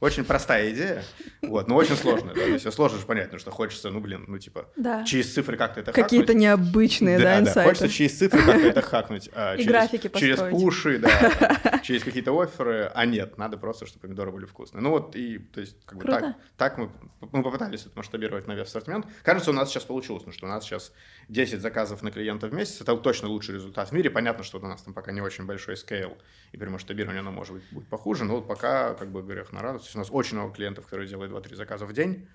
Очень простая идея, вот, но очень сложная, да, то есть сложно же понять, потому что хочется, ну, блин, ну, типа, Да. через цифры как-то это Какие-то хакнуть. необычные, да, да, инсайты. хочется через цифры как-то это хакнуть. а, И через- графики Через построить. пуши, да, через какие-то офферы, а нет, надо просто, чтобы помидоры были вкусные. Ну вот, и, то есть, как бы так, так мы, мы попытались это масштабировать на весь ассортимент. Кажется, у нас сейчас получилось, потому что у нас сейчас 10 заказов на клиента в месяц, это точно лучший результат в мире. Понятно, что у нас там пока не очень большой скейл, и при масштабировании оно может быть будет похуже, но вот пока, как бы, грех на радость. У нас очень много клиентов, которые делают 2-3 заказа в день.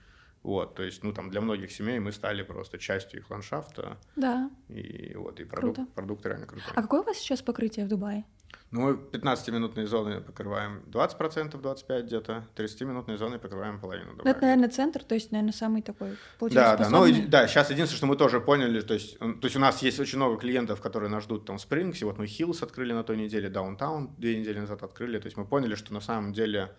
Вот, то есть, ну, там, для многих семей мы стали просто частью их ландшафта, Да. и вот, и продукт, Круто. продукт реально крутой. А какое у вас сейчас покрытие в Дубае? Ну, мы 15-минутные зоны покрываем 20%, 25 где-то, 30-минутные зоны покрываем половину. Ну, Дубая. это, наверное, центр, то есть, наверное, самый такой Да, да, ну, и- да, сейчас единственное, что мы тоже поняли, то есть, то есть у нас есть очень много клиентов, которые нас ждут там в Springs е, вот мы Hills открыли на той неделе, Downtown две недели назад открыли, то есть мы поняли, что на самом деле,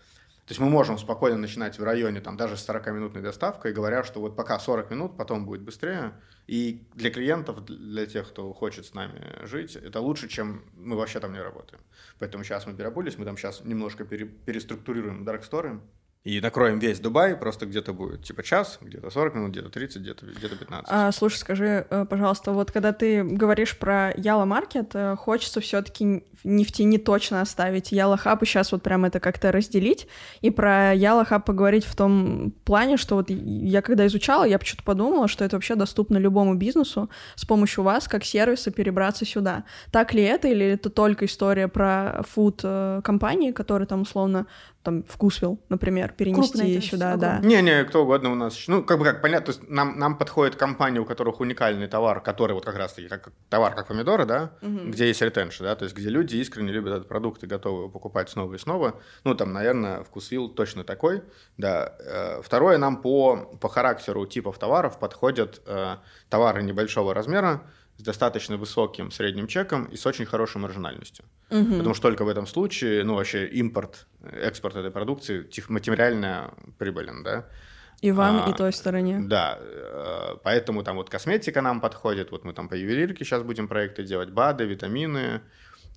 то есть мы можем спокойно начинать в районе там даже с 40-минутной доставкой, говоря, что вот пока 40 минут, потом будет быстрее, и для клиентов, для тех, кто хочет с нами жить, это лучше, чем мы вообще там не работаем. Поэтому сейчас мы переобулись, мы там сейчас немножко пере- переструктурируем дарксторы, и накроем весь Дубай, просто где-то будет типа час, где-то 40 минут, где-то 30, где-то где 15. А, слушай, скажи, э, пожалуйста, вот когда ты говоришь про Яла Маркет, э, хочется все-таки не в тени точно оставить Яла Хаб и сейчас вот прям это как-то разделить и про Яла Хаб поговорить в том плане, что вот я когда изучала, я почему-то подумала, что это вообще доступно любому бизнесу с помощью вас как сервиса перебраться сюда. Так ли это или это только история про фуд э, которые там условно там вкусвил, например, перенести то есть, сюда, да. Не-не, кто угодно у нас. Ну, как бы как понятно, то есть нам, нам подходит компания, у которых уникальный товар, который вот как раз-таки как товар, как помидоры, да, Мгм. где есть ретеншн, да, то есть где люди искренне любят этот продукт и готовы его покупать снова и снова. Ну, там, наверное, вкусвилл точно такой, да. Э, Второе, нам по, по характеру типов товаров подходят э, товары небольшого размера, с достаточно высоким средним чеком и с очень хорошей маржинальностью. Мгм. Потому что только в этом случае, ну, вообще импорт, экспорт этой продукции материально прибылен, да. И вам, А, и той стороне. Да, э, поэтому там вот косметика нам подходит, вот мы там по ювелирке сейчас будем проекты делать, БАДы, витамины,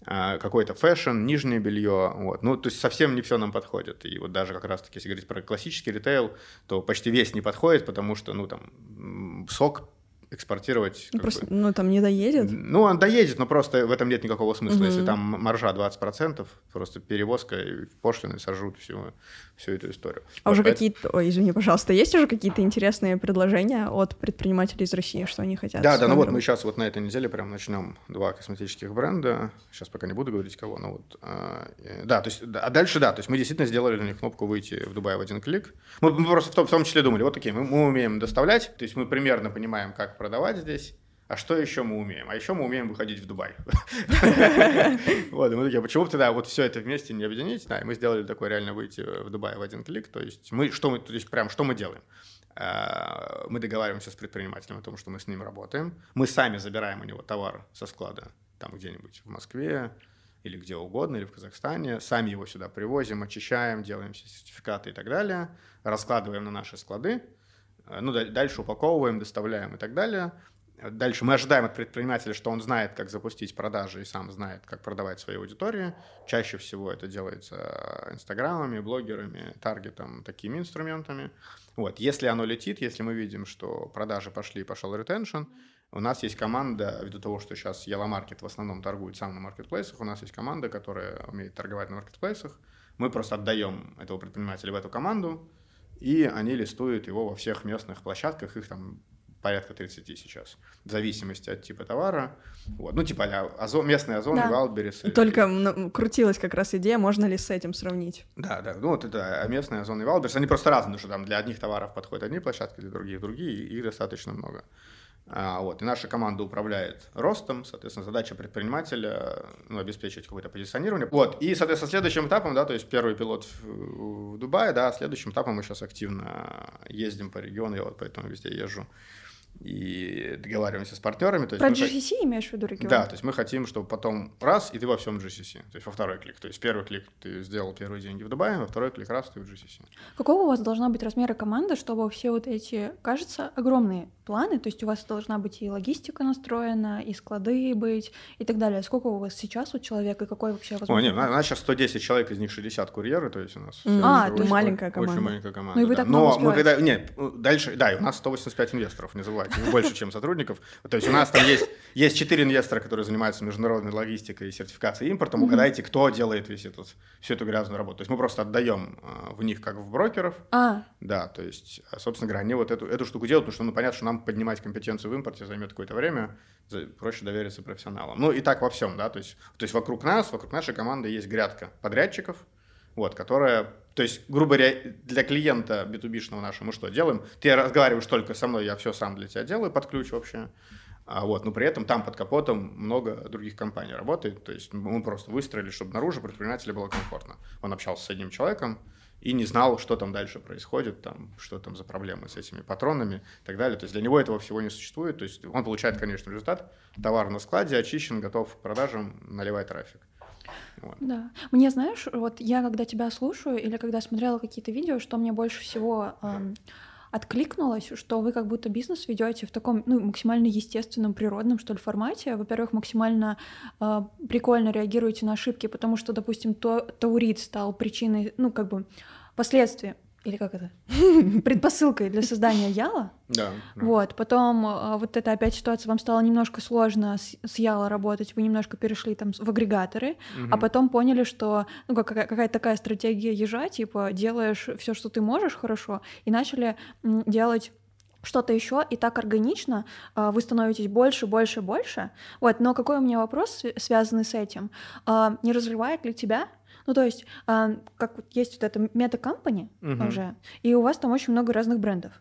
а, какой-то fashion, нижнее белье, вот. Ну, то есть совсем не все нам подходит. И вот даже как раз-таки, если говорить про классический ритейл, то почти весь не подходит, потому что, ну, там, сок экспортировать... Ну, Просто, бы- ну, там не доедет. ну, он доедет, но просто в этом нет никакого смысла. Мгм. Если там маржа 20%, просто перевозка и пошлины сожрут всю, всю эту историю. А Вот уже поэт- какие-то... Ой, извини, пожалуйста, есть уже какие-то интересные предложения от предпринимателей из России, что они хотят? Да, да, ну вот мы сейчас вот на этой неделе прям начнем два косметических бренда. Сейчас пока не буду говорить кого, но вот. а, э, Да, то есть, а дальше да, то есть мы действительно сделали для них кнопку выйти в Дубай в один клик. Мы, мы просто в том, в том числе думали, вот такие, мы, мы умеем доставлять, то есть мы примерно понимаем, как продавать здесь. А что еще мы умеем? А еще мы умеем выходить в Дубай. Вот, мы такие, почему бы тогда вот все это вместе не объединить? Да, мы сделали такое реально выйти в Дубай в один клик. То есть мы что мы, то есть прям что мы делаем? А, Мы договариваемся с предпринимателем о том, что мы с ним работаем. Мы сами забираем у него товар со склада там где-нибудь в Москве или где угодно, или в Казахстане. Сами его сюда привозим, очищаем, делаем все сертификаты и так далее. Раскладываем на наши склады. А, Ну, даль- дальше упаковываем, доставляем и так далее. Дальше мы ожидаем от предпринимателя, что он знает, как запустить продажи и сам знает, как продавать своей аудитории. Чаще всего это делается инстаграмами, блогерами, таргетом, такими инструментами. Вот. Если оно летит, если мы видим, что продажи пошли, пошел ретеншн, у нас есть команда, ввиду того, что сейчас Yellow Market в основном торгует сам на маркетплейсах, у нас есть команда, которая умеет торговать на маркетплейсах. Мы просто отдаем этого предпринимателя в эту команду, и они листуют его во всех местных площадках, их там порядка 30 сейчас, в зависимости от типа товара. Вот. Ну, типа а озон, местные озоны, Да. Валберис. Только м, крутилась как раз идея, можно ли с этим сравнить. Да, да, ну вот это а местные озоны Wildberries, они просто разные, потому что там для одних товаров подходят одни площадки, для других другие, и их достаточно много. А, вот, и наша команда управляет ростом, соответственно, задача предпринимателя ну, обеспечить какое-то позиционирование. Вот, и, соответственно, следующим этапом, да, то есть первый пилот в Дубае, да, следующим этапом мы сейчас активно ездим по региону, я вот поэтому везде езжу, и договариваемся с партнерами. То есть Про GCC хот... имеешь в виду регион? Да, то есть мы хотим, чтобы потом раз, и ты во всем GCC. То есть во второй клик. То есть первый клик ты сделал первые деньги в Дубае, во второй клик раз, ты в GCC. Какого у вас должна быть размера команды, чтобы все вот эти, кажется, огромные планы, то есть у вас должна быть и логистика настроена, и склады быть, и так далее. Сколько у вас сейчас у человека, и какой вообще возможно? О, нет, у нас сейчас 110 человек, из них 60 курьеры, то есть у нас... Mm. А, это маленькая команда. Очень маленькая команда, Ну и вы да. так Но мы когда... Нет, дальше, да, и у нас 185 инвесторов, не забывайте, больше, чем сотрудников. То есть у нас там есть, есть 4 инвестора, которые занимаются международной логистикой и сертификацией импортом. Угадайте, кто делает весь этот, всю эту грязную работу. То есть мы просто отдаем а, в них как в брокеров. А. Да, то есть, собственно говоря, они вот эту, эту штуку делают, потому что, ну, понятно, что нам поднимать компетенцию в импорте займет какое-то время, проще довериться профессионалам. Ну и так во всем, да, то есть, то есть вокруг нас, вокруг нашей команды есть грядка подрядчиков, вот, которая, то есть, грубо говоря, для клиента B2B-шного нашего мы что делаем? Ты разговариваешь только со мной, я все сам для тебя делаю под ключ вообще. А вот, но при этом там под капотом много других компаний работает. То есть мы просто выстроили, чтобы наружу предпринимателю было комфортно. Он общался с одним человеком, и не знал, что там дальше происходит, там, что там за проблемы с этими патронами и так далее. То есть для него этого всего не существует. То есть он получает конечный результат, товар на складе очищен, готов к продажам, наливает трафик. Вот. Да. Мне, знаешь, вот я когда тебя слушаю или когда смотрела какие-то видео, что мне больше всего эм, откликнулось, что вы как будто бизнес ведете в таком ну, максимально естественном, природном, что ли, формате. Во-первых, максимально э, прикольно реагируете на ошибки, потому что, допустим, то, таурит стал причиной, ну, как бы, последствия или как это, предпосылкой для создания Яла. Да. Вот, потом а, вот эта опять ситуация, вам стало немножко сложно с, с Яла работать, вы немножко перешли там в агрегаторы, а потом поняли, что, ну, как, какая-то такая стратегия ежа, типа, делаешь все, что ты можешь хорошо, и начали делать что-то еще, и так органично э, вы становитесь больше, больше, больше. Вот, но какой у меня вопрос связанный с этим? Э, не разрывает ли тебя ну, то есть, э, как вот есть вот эта мета-компания угу. уже, и у вас там очень много разных брендов.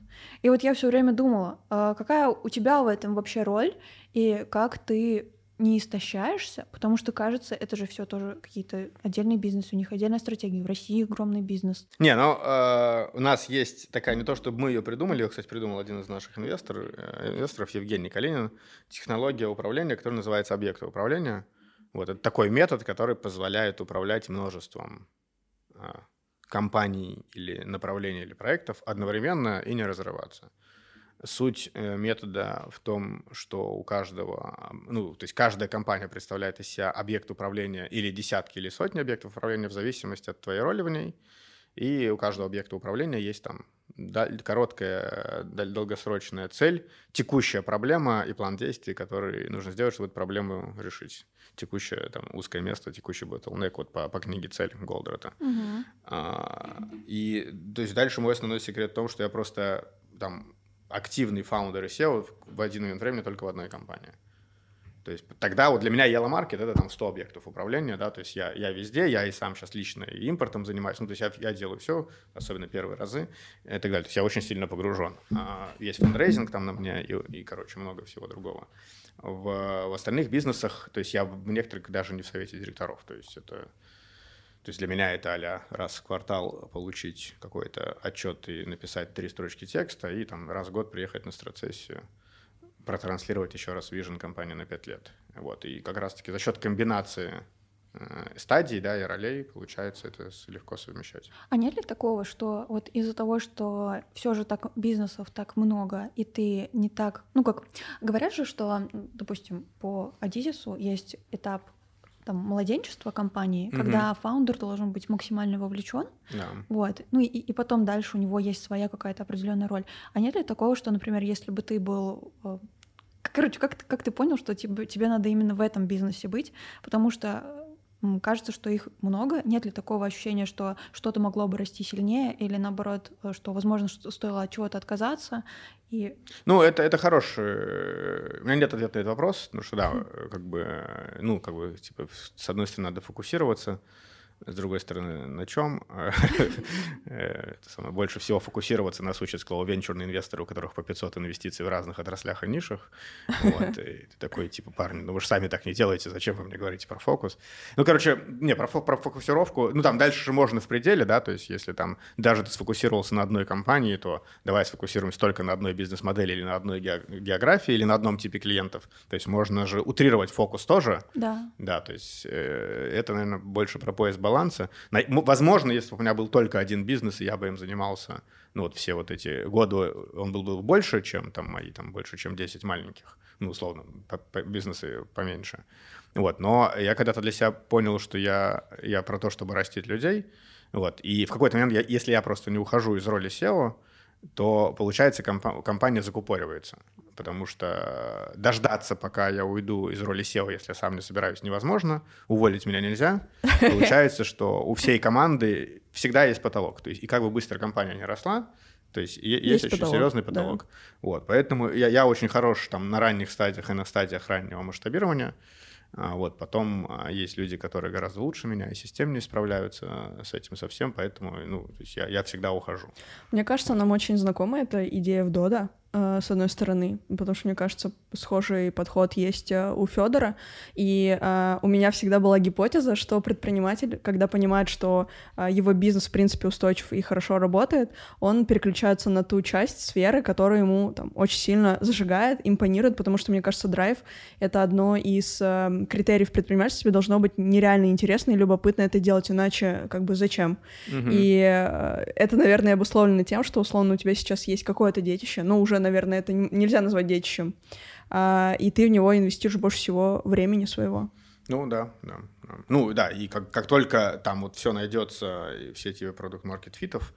И вот я все время думала, э, какая у тебя в этом вообще роль, и как ты не истощаешься, потому что, кажется, это же все тоже какие-то отдельные бизнесы, у них отдельная стратегия. В России огромный бизнес. Не, ну, э, у нас есть такая, не то чтобы мы ее придумали, ее, кстати, придумал один из наших инвесторов, э, инвесторов Евгений Калинин, технология управления, которая называется объекты управления. Вот это такой метод, который позволяет управлять множеством а, компаний или направлений или проектов одновременно и не разрываться. Суть э, метода в том, что у каждого, ну, то есть каждая компания представляет из себя объект управления или десятки или сотни объектов управления в зависимости от твоей роли в ней. И у каждого объекта управления есть там короткая, долгосрочная цель, текущая проблема и план действий, который нужно сделать, чтобы эту проблему решить текущее там узкое место, текущий bottleneck вот по, по книге «Цель» Голдрата. Угу. А, и то есть дальше мой основной секрет в том, что я просто там активный фаундер и SEO в один момент времени только в одной компании. То есть тогда вот для меня Yellow Market это там 100 объектов управления, да, то есть я, я везде, я и сам сейчас лично и импортом занимаюсь, ну, то есть я, я делаю все, особенно первые разы и так далее. То есть я очень сильно погружен. А, есть фандрейзинг там на мне и, и, короче, много всего другого. В, в остальных бизнесах, то есть я в некоторых даже не в совете директоров, то есть это... То есть для меня это а раз в квартал получить какой-то отчет и написать три строчки текста, и там раз в год приехать на страцессию протранслировать еще раз Vision компании на 5 лет. Вот. И как раз-таки за счет комбинации э, стадий, да, и ролей, получается это легко совмещать. А нет ли такого, что вот из-за того, что все же так бизнесов так много, и ты не так, ну как, говорят же, что, допустим, по Адизису есть этап там младенчества компании, угу. когда фаундер должен быть максимально вовлечен, да. вот, ну и, и потом дальше у него есть своя какая-то определенная роль. А нет ли такого, что, например, если бы ты был э, Короче, как, как ты понял, что тебе, тебе надо именно в этом бизнесе быть? Потому что кажется, что их много. Нет ли такого ощущения, что что-то могло бы расти сильнее, или наоборот, э, что, возможно, что стоило от чего-то отказаться? И... Ну, это, это хороший... У меня нет ответа на этот вопрос, потому что, да, как бы, ну, как бы, типа, с одной стороны, надо фокусироваться, с другой стороны, на чем? Больше всего фокусироваться нас учат, венчурные инвесторы, у которых по 500 инвестиций в разных отраслях и нишах. Вот, и ты такой, типа, парни, ну вы же сами так не делаете, зачем вы мне говорите про фокус? Ну, короче, не, про, про фокусировку, ну, там дальше же можно в пределе, да, то есть если там даже ты сфокусировался на одной компании, то давай сфокусируемся только на одной бизнес-модели или на одной географии или на одном типе клиентов. То есть можно же утрировать фокус тоже. Да. Да, то есть э, это, наверное, больше про поиск баланса. Возможно, если бы у меня был только один бизнес, и я бы им занимался, ну вот все вот эти годы, он был бы больше, чем там мои, там больше, чем 10 маленьких, ну условно, по, по, бизнесы поменьше. Вот, но я когда-то для себя понял, что я, я про то, чтобы растить людей, вот, и в какой-то момент, я, если я просто не ухожу из роли SEO, то, получается, компа- компания закупоривается. Потому что дождаться, пока я уйду из роли SEO, если я сам не собираюсь, невозможно. Уволить меня нельзя. Получается, что у всей команды всегда есть потолок. То есть, и как бы быстро компания не росла, то есть есть, есть очень потолок, серьезный потолок. Да. Вот, поэтому я, я очень хорош там на ранних стадиях и на стадиях раннего масштабирования. А вот потом а, есть люди, которые гораздо лучше меня и системнее справляются с этим совсем, поэтому ну, я, я всегда ухожу. Мне кажется, нам очень знакома эта идея в Дода. Э, с одной стороны, потому что, мне кажется, схожий подход есть э, у Федора. И э, у меня всегда была гипотеза, что предприниматель, когда понимает, что его бизнес, в принципе, устойчив и хорошо работает, он переключается на ту часть сферы, которая ему там очень сильно зажигает, импонирует, потому что, мне кажется, драйв — это одно из критериев предпринимательства. Тебе должно быть нереально интересно и любопытно это делать, иначе как бы зачем? Mm-hmm. И это, наверное, обусловлено тем, что, условно, у тебя сейчас есть какое-то детище, но уже наверное, это нельзя назвать детищем. А, и ты в него инвестируешь больше всего времени своего. Ну да, да. Ну да, и как, как только там вот все найдется, и все эти продукт маркет фитов,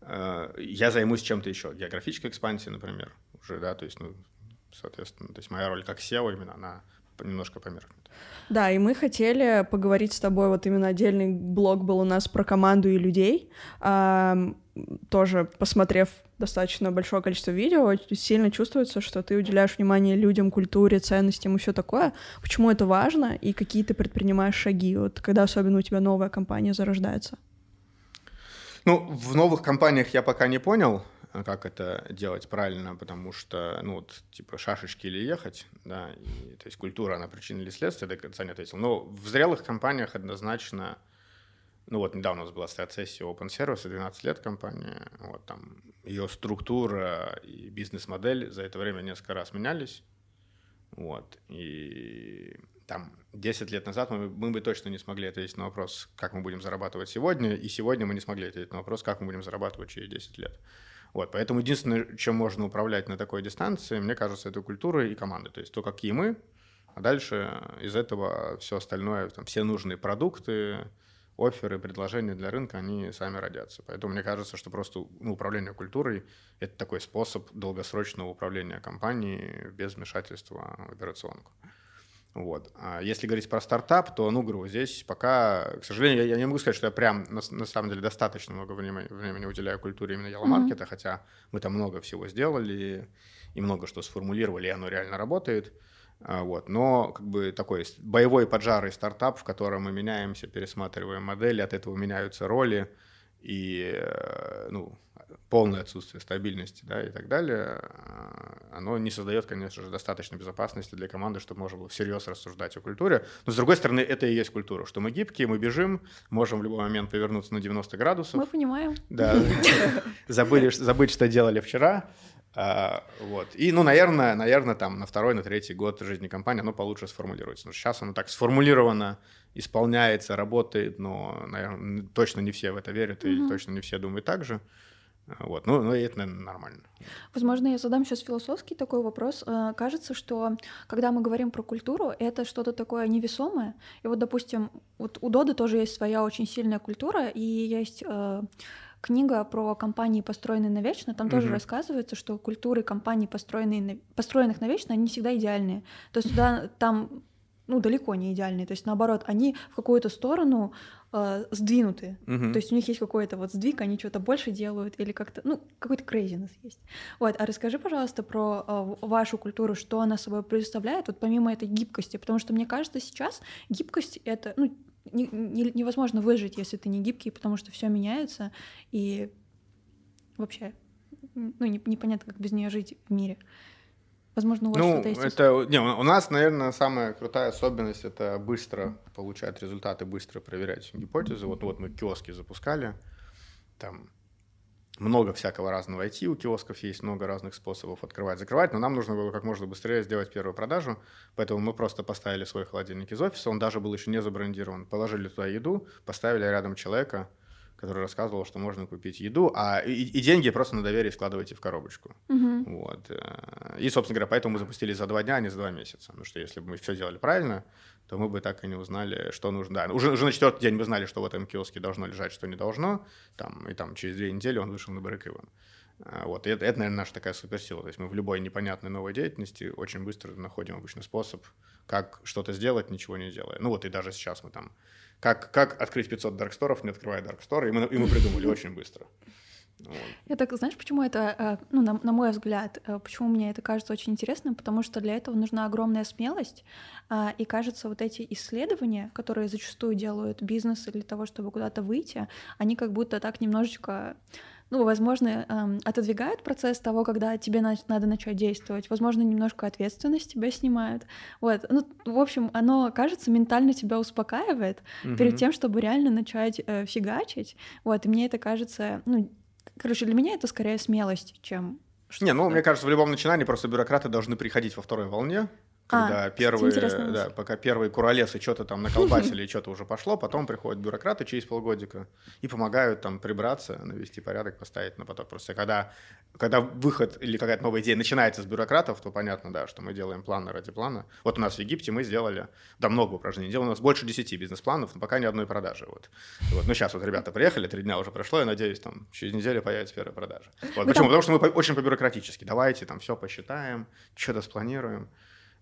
э, я займусь чем-то еще. Географической экспансией, например, уже, да, то есть, ну, соответственно, то есть моя роль как SEO именно, она немножко померкнет. Да, и мы хотели поговорить с тобой, вот именно отдельный блог был у нас про команду и людей. Тоже посмотрев достаточно большое количество видео, сильно чувствуется, что ты уделяешь внимание людям, культуре, ценностям и все такое. Почему это важно и какие ты предпринимаешь шаги, вот когда особенно у тебя новая компания зарождается? Ну, в новых компаниях я пока не понял, как это делать правильно, потому что, ну, вот, типа, шашечки или ехать, да, и, то есть культура, она причина или следствие, до конца не ответил. Но в зрелых компаниях однозначно, ну, вот недавно у нас была сессия Open Service, 12 лет компания, вот, там, ее структура и бизнес-модель за это время несколько раз менялись, вот, и там 10 лет назад мы, мы бы точно не смогли ответить на вопрос, как мы будем зарабатывать сегодня, и сегодня мы не смогли ответить на вопрос, как мы будем зарабатывать через 10 лет. Вот, поэтому единственное, чем можно управлять на такой дистанции, мне кажется, это культура и команды. То есть то, какие мы, а дальше из этого все остальное, там, все нужные продукты, оферы, предложения для рынка, они сами родятся. Поэтому мне кажется, что просто ну, управление культурой — это такой способ долгосрочного управления компанией без вмешательства в операционку. Вот. А если говорить про стартап, то, ну, говорю, здесь пока, к сожалению, я, я не могу сказать, что я прям на, на самом деле достаточно много времени, времени уделяю культуре именно яломаркета, mm-hmm. хотя мы там много всего сделали и много что сформулировали, и оно реально работает. А, вот. Но как бы такой боевой поджарый стартап, в котором мы меняемся, пересматриваем модели, от этого меняются роли, и э, ну, полное отсутствие стабильности да, и так далее, а, оно не создает, конечно же, достаточно безопасности для команды, чтобы можно было всерьез рассуждать о культуре. Но, с другой стороны, это и есть культура, что мы гибкие, мы бежим, можем в любой момент повернуться на 90 градусов. Мы понимаем. Да, забыли, забыть, что делали вчера. А, вот. И, ну, наверное, наверное, там на второй, на третий год жизни компании оно получше сформулируется. Но сейчас оно так сформулировано, исполняется, работает, но, наверное, точно не все в это верят, и точно не все думают так же. Вот. Ну, ну, это, наверное, нормально. Возможно, я задам сейчас философский такой вопрос. Э, кажется, что когда мы говорим про культуру, это что-то такое невесомое. И вот, допустим, вот у Доды тоже есть своя очень сильная культура, и есть э, книга про компании, построенные навечно. Там тоже рассказывается, что культуры компаний, построенные на... построенных навечно, они всегда идеальные. То есть туда, там ну, далеко не идеальные. То есть, наоборот, они в какую-то сторону э, сдвинуты. Uh-huh. То есть у них есть какой-то вот сдвиг, они что-то больше делают или как-то, ну, какой-то craziness есть. Вот, а расскажи, пожалуйста, про э, вашу культуру, что она собой представляет, вот помимо этой гибкости, потому что мне кажется, сейчас гибкость — это, ну, не, не, невозможно выжить, если ты не гибкий, потому что все меняется, и вообще, ну, не, непонятно, как без нее жить в мире. Возможно, у вас ну, что-то есть. Это, не, у нас, наверное, самая крутая особенность это быстро получать результаты, быстро проверять гипотезы. Вот, вот мы киоски запускали, там много всякого разного IT у киосков есть, много разных способов открывать, закрывать, но нам нужно было как можно быстрее сделать первую продажу, поэтому мы просто поставили свой холодильник из офиса, он даже был еще не забрендирован, положили туда еду, поставили рядом человека, который рассказывал, что можно купить еду, а и, и деньги просто на доверие складываете в коробочку. Мгм. Вот. э, И, собственно говоря, поэтому мы запустили за два дня, а не за два месяца. Потому что если бы мы все делали правильно, то мы бы так и не узнали, что нужно. Да, уже, уже на четвертый день мы знали, что в этом киоске должно лежать, что не должно. Там, и там через две недели он вышел на break-even. А, Вот. И это, это, наверное, наша такая суперсила. То есть мы в любой непонятной новой деятельности очень быстро находим обычно способ, как что-то сделать, ничего не делая. Ну вот и даже сейчас мы там... Как, как открыть 500 дарксторов, не открывая даркстор, и мы, и мы придумали очень быстро. Вот. Я так, знаешь, почему это, э, ну, на, на мой взгляд, э, почему мне это кажется очень интересным, потому что для этого нужна огромная смелость, а, и кажется, вот эти исследования, которые зачастую делают бизнесы для того, чтобы куда-то выйти, они как будто так немножечко, ну, возможно, эм, отодвигают процесс того, когда тебе на- надо начать действовать, возможно, немножко ответственность тебя снимают, вот, ну, в общем, оно, кажется, ментально тебя успокаивает перед Мгм. тем, чтобы реально начать э, фигачить, вот, и мне это кажется, ну, короче, для меня это скорее смелость, чем Не, ну, мне кажется, в любом начинании просто бюрократы должны приходить во второй волне, когда А, первые, да, пока первые куролесы что-то там наколбасили, что-то уже пошло, потом приходят бюрократы через полгодика и помогают там прибраться, навести порядок, поставить на поток. Просто когда, когда выход или какая-то новая идея начинается с бюрократов, то понятно, да, что мы делаем планы ради плана. Вот у нас в Египте мы сделали, да, много упражнений делали, у нас больше 10 бизнес-планов, но пока ни одной продажи. Вот. Вот. Ну, сейчас вот ребята приехали, три дня уже прошло, я надеюсь, там через неделю появится первая продажа. Вот. Почему? там- Потому что мы очень по-бюрократически. Давайте там все посчитаем, что-то спланируем.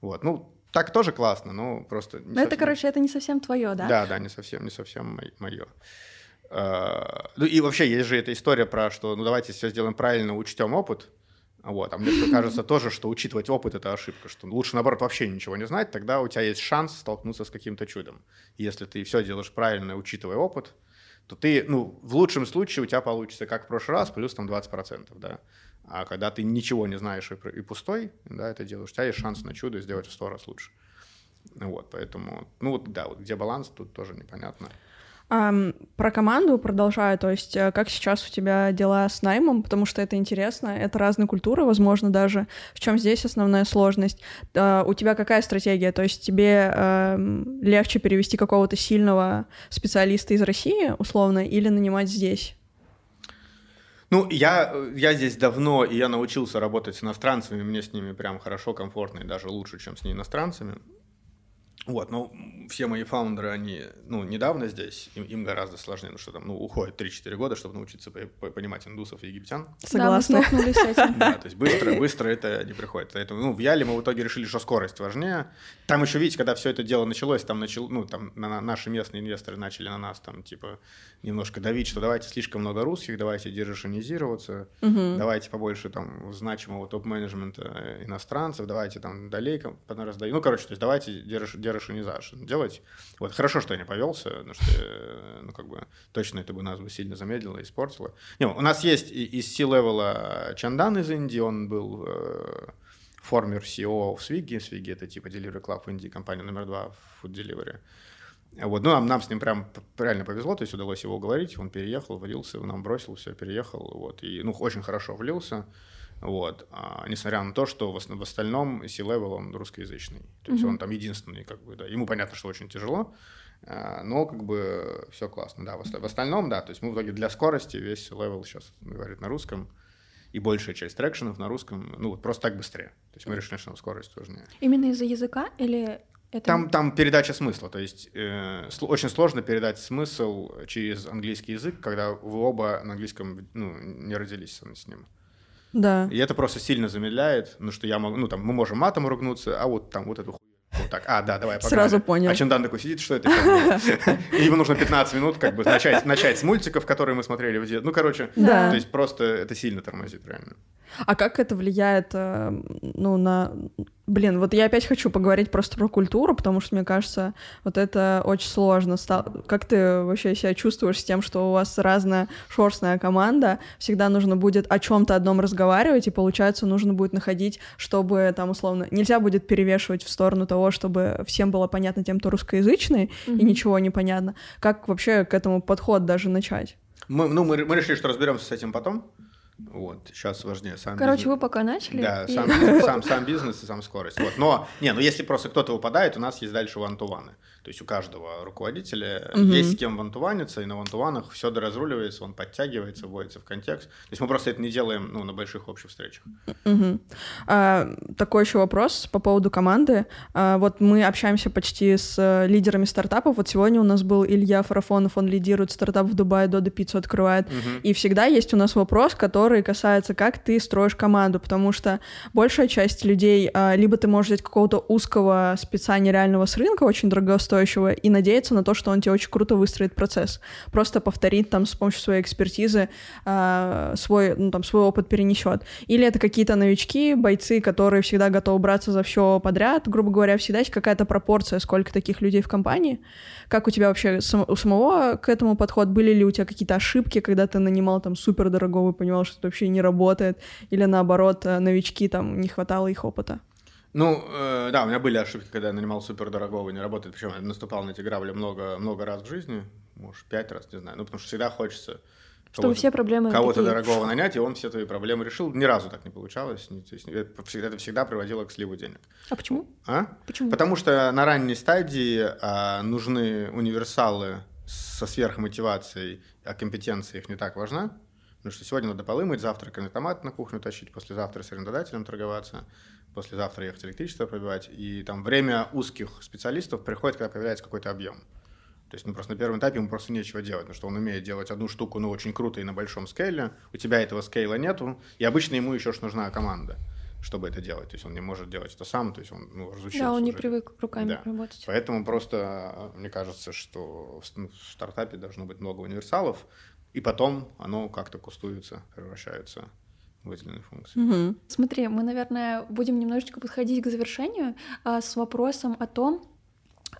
Вот. Ну, так тоже классно, но просто... Ну, это, короче, это не совсем твое, да? Да, да, не совсем, не совсем мое. Ну и вообще есть же эта история про, что ну давайте все сделаем правильно, учтем опыт. Вот. А мне кажется тоже, что учитывать опыт – это ошибка, что лучше, наоборот, вообще ничего не знать, тогда у тебя есть шанс столкнуться с каким-то чудом. Если ты все делаешь правильно, учитывая опыт, то ты, ну, в лучшем случае у тебя получится, как в прошлый раз, плюс там 20%, да. А когда ты ничего не знаешь и, пустой, да, это делаешь, у тебя есть шанс на чудо сделать в сто раз лучше. Вот, поэтому, ну вот, да, вот где баланс, тут тоже непонятно. Ам, про команду продолжаю, то есть э, как сейчас у тебя дела с наймом, потому что это интересно, это разные культуры, возможно, даже. В чем здесь основная сложность? А, у тебя какая стратегия? То есть тебе эм, легче перевести какого-то сильного специалиста из России, условно, или нанимать здесь? Ну, я, я здесь давно, и я научился работать с иностранцами, мне с ними прям хорошо, комфортно, и даже лучше, чем с неиностранцами. Вот, ну, все мои фаундеры, они, ну, недавно здесь, им, им гораздо сложнее, ну, что там, ну, уходит 3-4 года, чтобы научиться по- по- понимать индусов и египтян. Согласна. Да, мы столкнулись с этим. Да, то есть быстро, быстро это не приходит. Поэтому, ну, в Яле мы в итоге решили, что скорость важнее. Там еще, видите, когда все это дело началось, там начал, ну, там на- на- наши местные инвесторы начали на нас там, типа, немножко давить, что давайте слишком много русских, давайте держишинизироваться, Мгм. давайте побольше там значимого топ-менеджмента э, иностранцев, давайте там долей раздаю. Ну, короче, то есть давайте держишинизацию делать. Вот хорошо, что я не повелся, потому что, э, ну, как бы, точно это бы нас бы сильно замедлило испортило. Не, у нас есть из C-левела Чандан из Индии, он был э, формер CEO в Swiggy. Swiggy — это типа Delivery Club в Индии, компания номер два в food delivery. Вот, ну, нам, нам с ним прям реально повезло, то есть удалось его уговорить, он переехал, влился, нам бросил, все, переехал, вот, и, ну, очень хорошо влился, вот, а, несмотря на то, что в, ос- в остальном C-level он русскоязычный, то есть Мгм. он там единственный, как бы, да, ему понятно, что очень тяжело, а, но, как бы, все классно, да, в, в остальном, да, то есть мы в итоге для скорости весь C-level сейчас говорит на русском, и большая часть трекшенов на русском, ну, вот просто так быстрее, то есть мы решили, что скорость важнее. Именно из-за языка или это... Там, там передача смысла, то есть э, сл- очень сложно передать смысл через английский язык, когда вы оба на английском ну, не родились с ним. Да. И это просто сильно замедляет, ну что я могу, ну там мы можем матом ругнуться, а вот там вот эту хуйню. Вот так, а, да, давай, погнали. Сразу понял. А Чемдан такой сидит, что это? ему нужно 15 минут как бы начать, начать с мультиков, которые мы смотрели в детстве. Ну, короче, Да. то есть просто это сильно тормозит, реально. А как это влияет, э, ну, на... Блин, вот я опять хочу поговорить просто про культуру, потому что, мне кажется, вот это очень сложно. Как ты вообще себя чувствуешь с тем, что у вас разная шорстная команда, всегда нужно будет о чем то одном разговаривать, и, получается, нужно будет находить, чтобы там, условно, нельзя будет перевешивать в сторону того, чтобы всем было понятно тем, кто русскоязычный, mm-hmm. и ничего не понятно. Как вообще к этому подход даже начать? Мы, ну, мы, мы решили, что разберемся с этим потом. Вот, сейчас важнее сам Короче, бизнес. вы пока начали. Да, и... сам, сам, сам бизнес и сам скорость. Вот. Но, не, ну если просто кто-то выпадает, у нас есть дальше вантуваны. То есть у каждого руководителя угу. есть с кем вантуваниться, и на вантуванах все доразруливается, он подтягивается, вводится в контекст. То есть мы просто это не делаем ну, на больших общих встречах. Угу. А, такой еще вопрос по поводу команды. А, вот мы общаемся почти с э, лидерами стартапов. Вот сегодня у нас был Илья Фарафонов, он лидирует стартап в Дубае, Дода Пиццу открывает. Угу. И всегда есть у нас вопрос, который касается, как ты строишь команду, потому что большая часть людей, а, либо ты можешь взять какого-то узкого спеца нереального с рынка, очень дорогостоящего, устойчиво и надеяться на то, что он тебе очень круто выстроит процесс. Просто повторит там с помощью своей экспертизы э, свой, ну, там, свой опыт перенесет. Или это какие-то новички, бойцы, которые всегда готовы браться за все подряд. Грубо говоря, всегда есть какая-то пропорция, сколько таких людей в компании. Как у тебя вообще сам, у самого к этому подход? Были ли у тебя какие-то ошибки, когда ты нанимал там супер дорогого и понимал, что это вообще не работает? Или наоборот, э, новички там не хватало их опыта? Ну, э, да, у меня были ошибки, когда я нанимал супер дорогого, не работает. Причем я наступал на эти грабли много, много раз в жизни, может, пять раз, не знаю. Ну, потому что всегда хочется чтобы все проблемы кого-то такие... дорогого нанять, и он все твои проблемы решил. Ни разу так не получалось. То есть это, всегда, это всегда приводило к сливу денег. А почему? А? Почему? Потому что на ранней стадии а, нужны универсалы со сверхмотивацией, а компетенция их не так важна. Потому что сегодня надо полы мыть, завтра томат на кухню тащить, послезавтра с арендодателем торговаться послезавтра ехать электричество пробивать, и там время узких специалистов приходит, когда появляется какой-то объем. То есть, ну, просто на первом этапе ему просто нечего делать, потому что он умеет делать одну штуку, ну, очень круто и на большом скейле, у тебя этого скейла нету, и обычно ему еще ж нужна команда чтобы это делать. То есть он не может делать это сам, то есть он ну, разучился. Да, он не уже. привык руками да. работать. Поэтому просто мне кажется, что в стартапе должно быть много универсалов, и потом оно как-то кустуется, превращается выделенной функции. Угу. Смотри, мы, наверное, будем немножечко подходить к завершению а, с вопросом о том,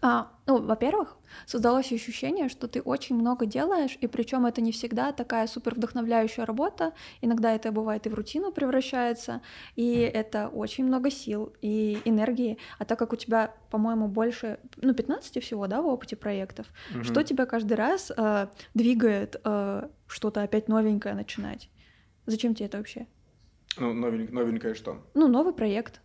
а, ну, во-первых, создалось ощущение, что ты очень много делаешь, и причем это не всегда такая супер вдохновляющая работа. Иногда это бывает и в рутину превращается, и это очень много сил и энергии. А так как у тебя, по-моему, больше, ну, 15 всего, да, в опыте проектов, угу. что тебя каждый раз э, двигает э, что-то опять новенькое начинать? Зачем тебе это вообще? Ну, новень, новенькое что? Ну, новый проект.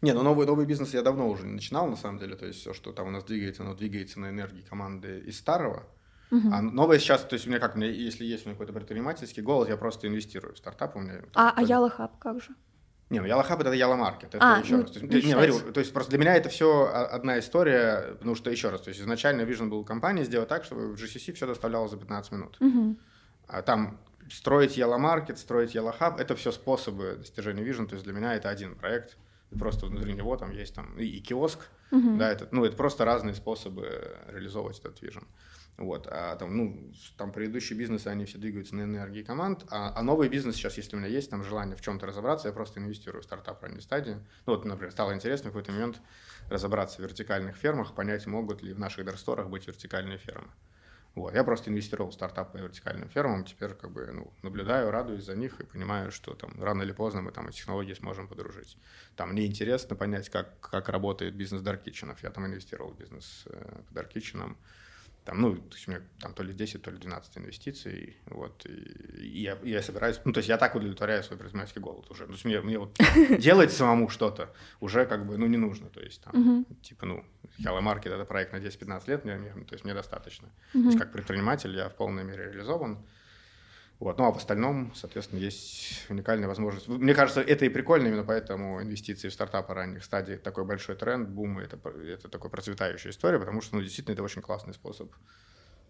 Не, ну новый, новый бизнес я давно уже не начинал, на самом деле. То есть все, что там у нас двигается, оно двигается на энергии команды из старого. Угу. А новое сейчас, то есть у меня как, у меня, если есть у меня какой-то предпринимательский голос, я просто инвестирую в стартап. У меня, а, а Яла Хаб как же? Не, ну Яла Хаб это Яла Маркет. Это а, еще ну, раз. То есть, не, говорю, то есть просто для меня это все одна история, потому что еще раз, то есть изначально Vision был компания сделать так, чтобы в GCC все доставлялось за 15 минут. Угу. А там строить Yellow Market, строить Yellow Hub — это все способы достижения Vision. То есть для меня это один проект. Просто внутри него там есть там и, и киоск, uh-huh. да, это, ну, это просто разные способы реализовывать этот Vision. Вот, а там, ну, там предыдущие бизнесы, они все двигаются на энергии команд, а, а новый бизнес сейчас, если у меня есть там желание в чем-то разобраться, я просто инвестирую в стартап ранней стадии. Ну, вот, например, стало интересно в какой-то момент разобраться в вертикальных фермах, понять, могут ли в наших дарсторах быть вертикальные фермы. Вот. Я просто инвестировал в стартап по вертикальным фермам, теперь как бы ну, наблюдаю, радуюсь за них и понимаю, что там рано или поздно мы там эти технологии сможем подружить. Там мне интересно понять, как, как работает бизнес Dark Kitchen. Я там инвестировал в бизнес э, Dark Kitchen там, ну, то есть у меня там то ли 10, то ли 12 инвестиций, вот, и, и я, я собираюсь, ну, то есть я так удовлетворяю свой предпринимательский голод уже, то есть мне, мне вот делать самому что-то уже как бы, ну, не нужно, то есть там, типа, ну, Hello Market — это проект на 10-15 лет, мне, то есть мне достаточно, то есть как предприниматель я в полной мере реализован, вот. Ну а в остальном, соответственно, есть уникальная возможность. Мне кажется, это и прикольно, именно поэтому инвестиции в стартапы ранних стадий такой большой тренд, бум, это, это такой процветающая история, потому что ну, действительно это очень классный способ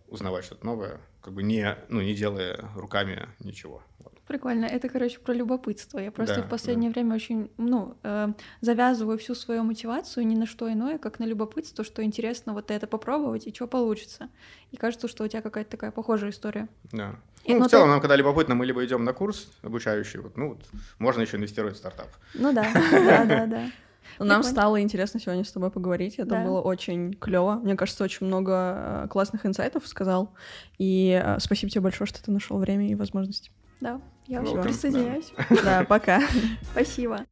узнавать что-то новое, как бы не, ну, не делая руками ничего. Вот. Прикольно. Это, короче, про любопытство. Я просто да, в последнее да. время очень, ну, э, завязываю всю свою мотивацию ни на что иное, как на любопытство, что интересно вот это попробовать и что получится. И кажется, что у тебя какая-то такая похожая история. Да. И, Ну, в целом, ты- нам когда любопытно, мы либо идем на курс обучающий, вот, ну, вот, можно еще инвестировать в стартап. Ну да, да, да, да. Ну, Нам Прикольно. стало интересно сегодня с тобой поговорить. Это Да. было очень клево. Мне кажется, очень много э, классных инсайтов сказал. И э, спасибо тебе большое, что ты нашел время и возможность. Да, я Welcome, уже присоединяюсь. Да, пока. Спасибо.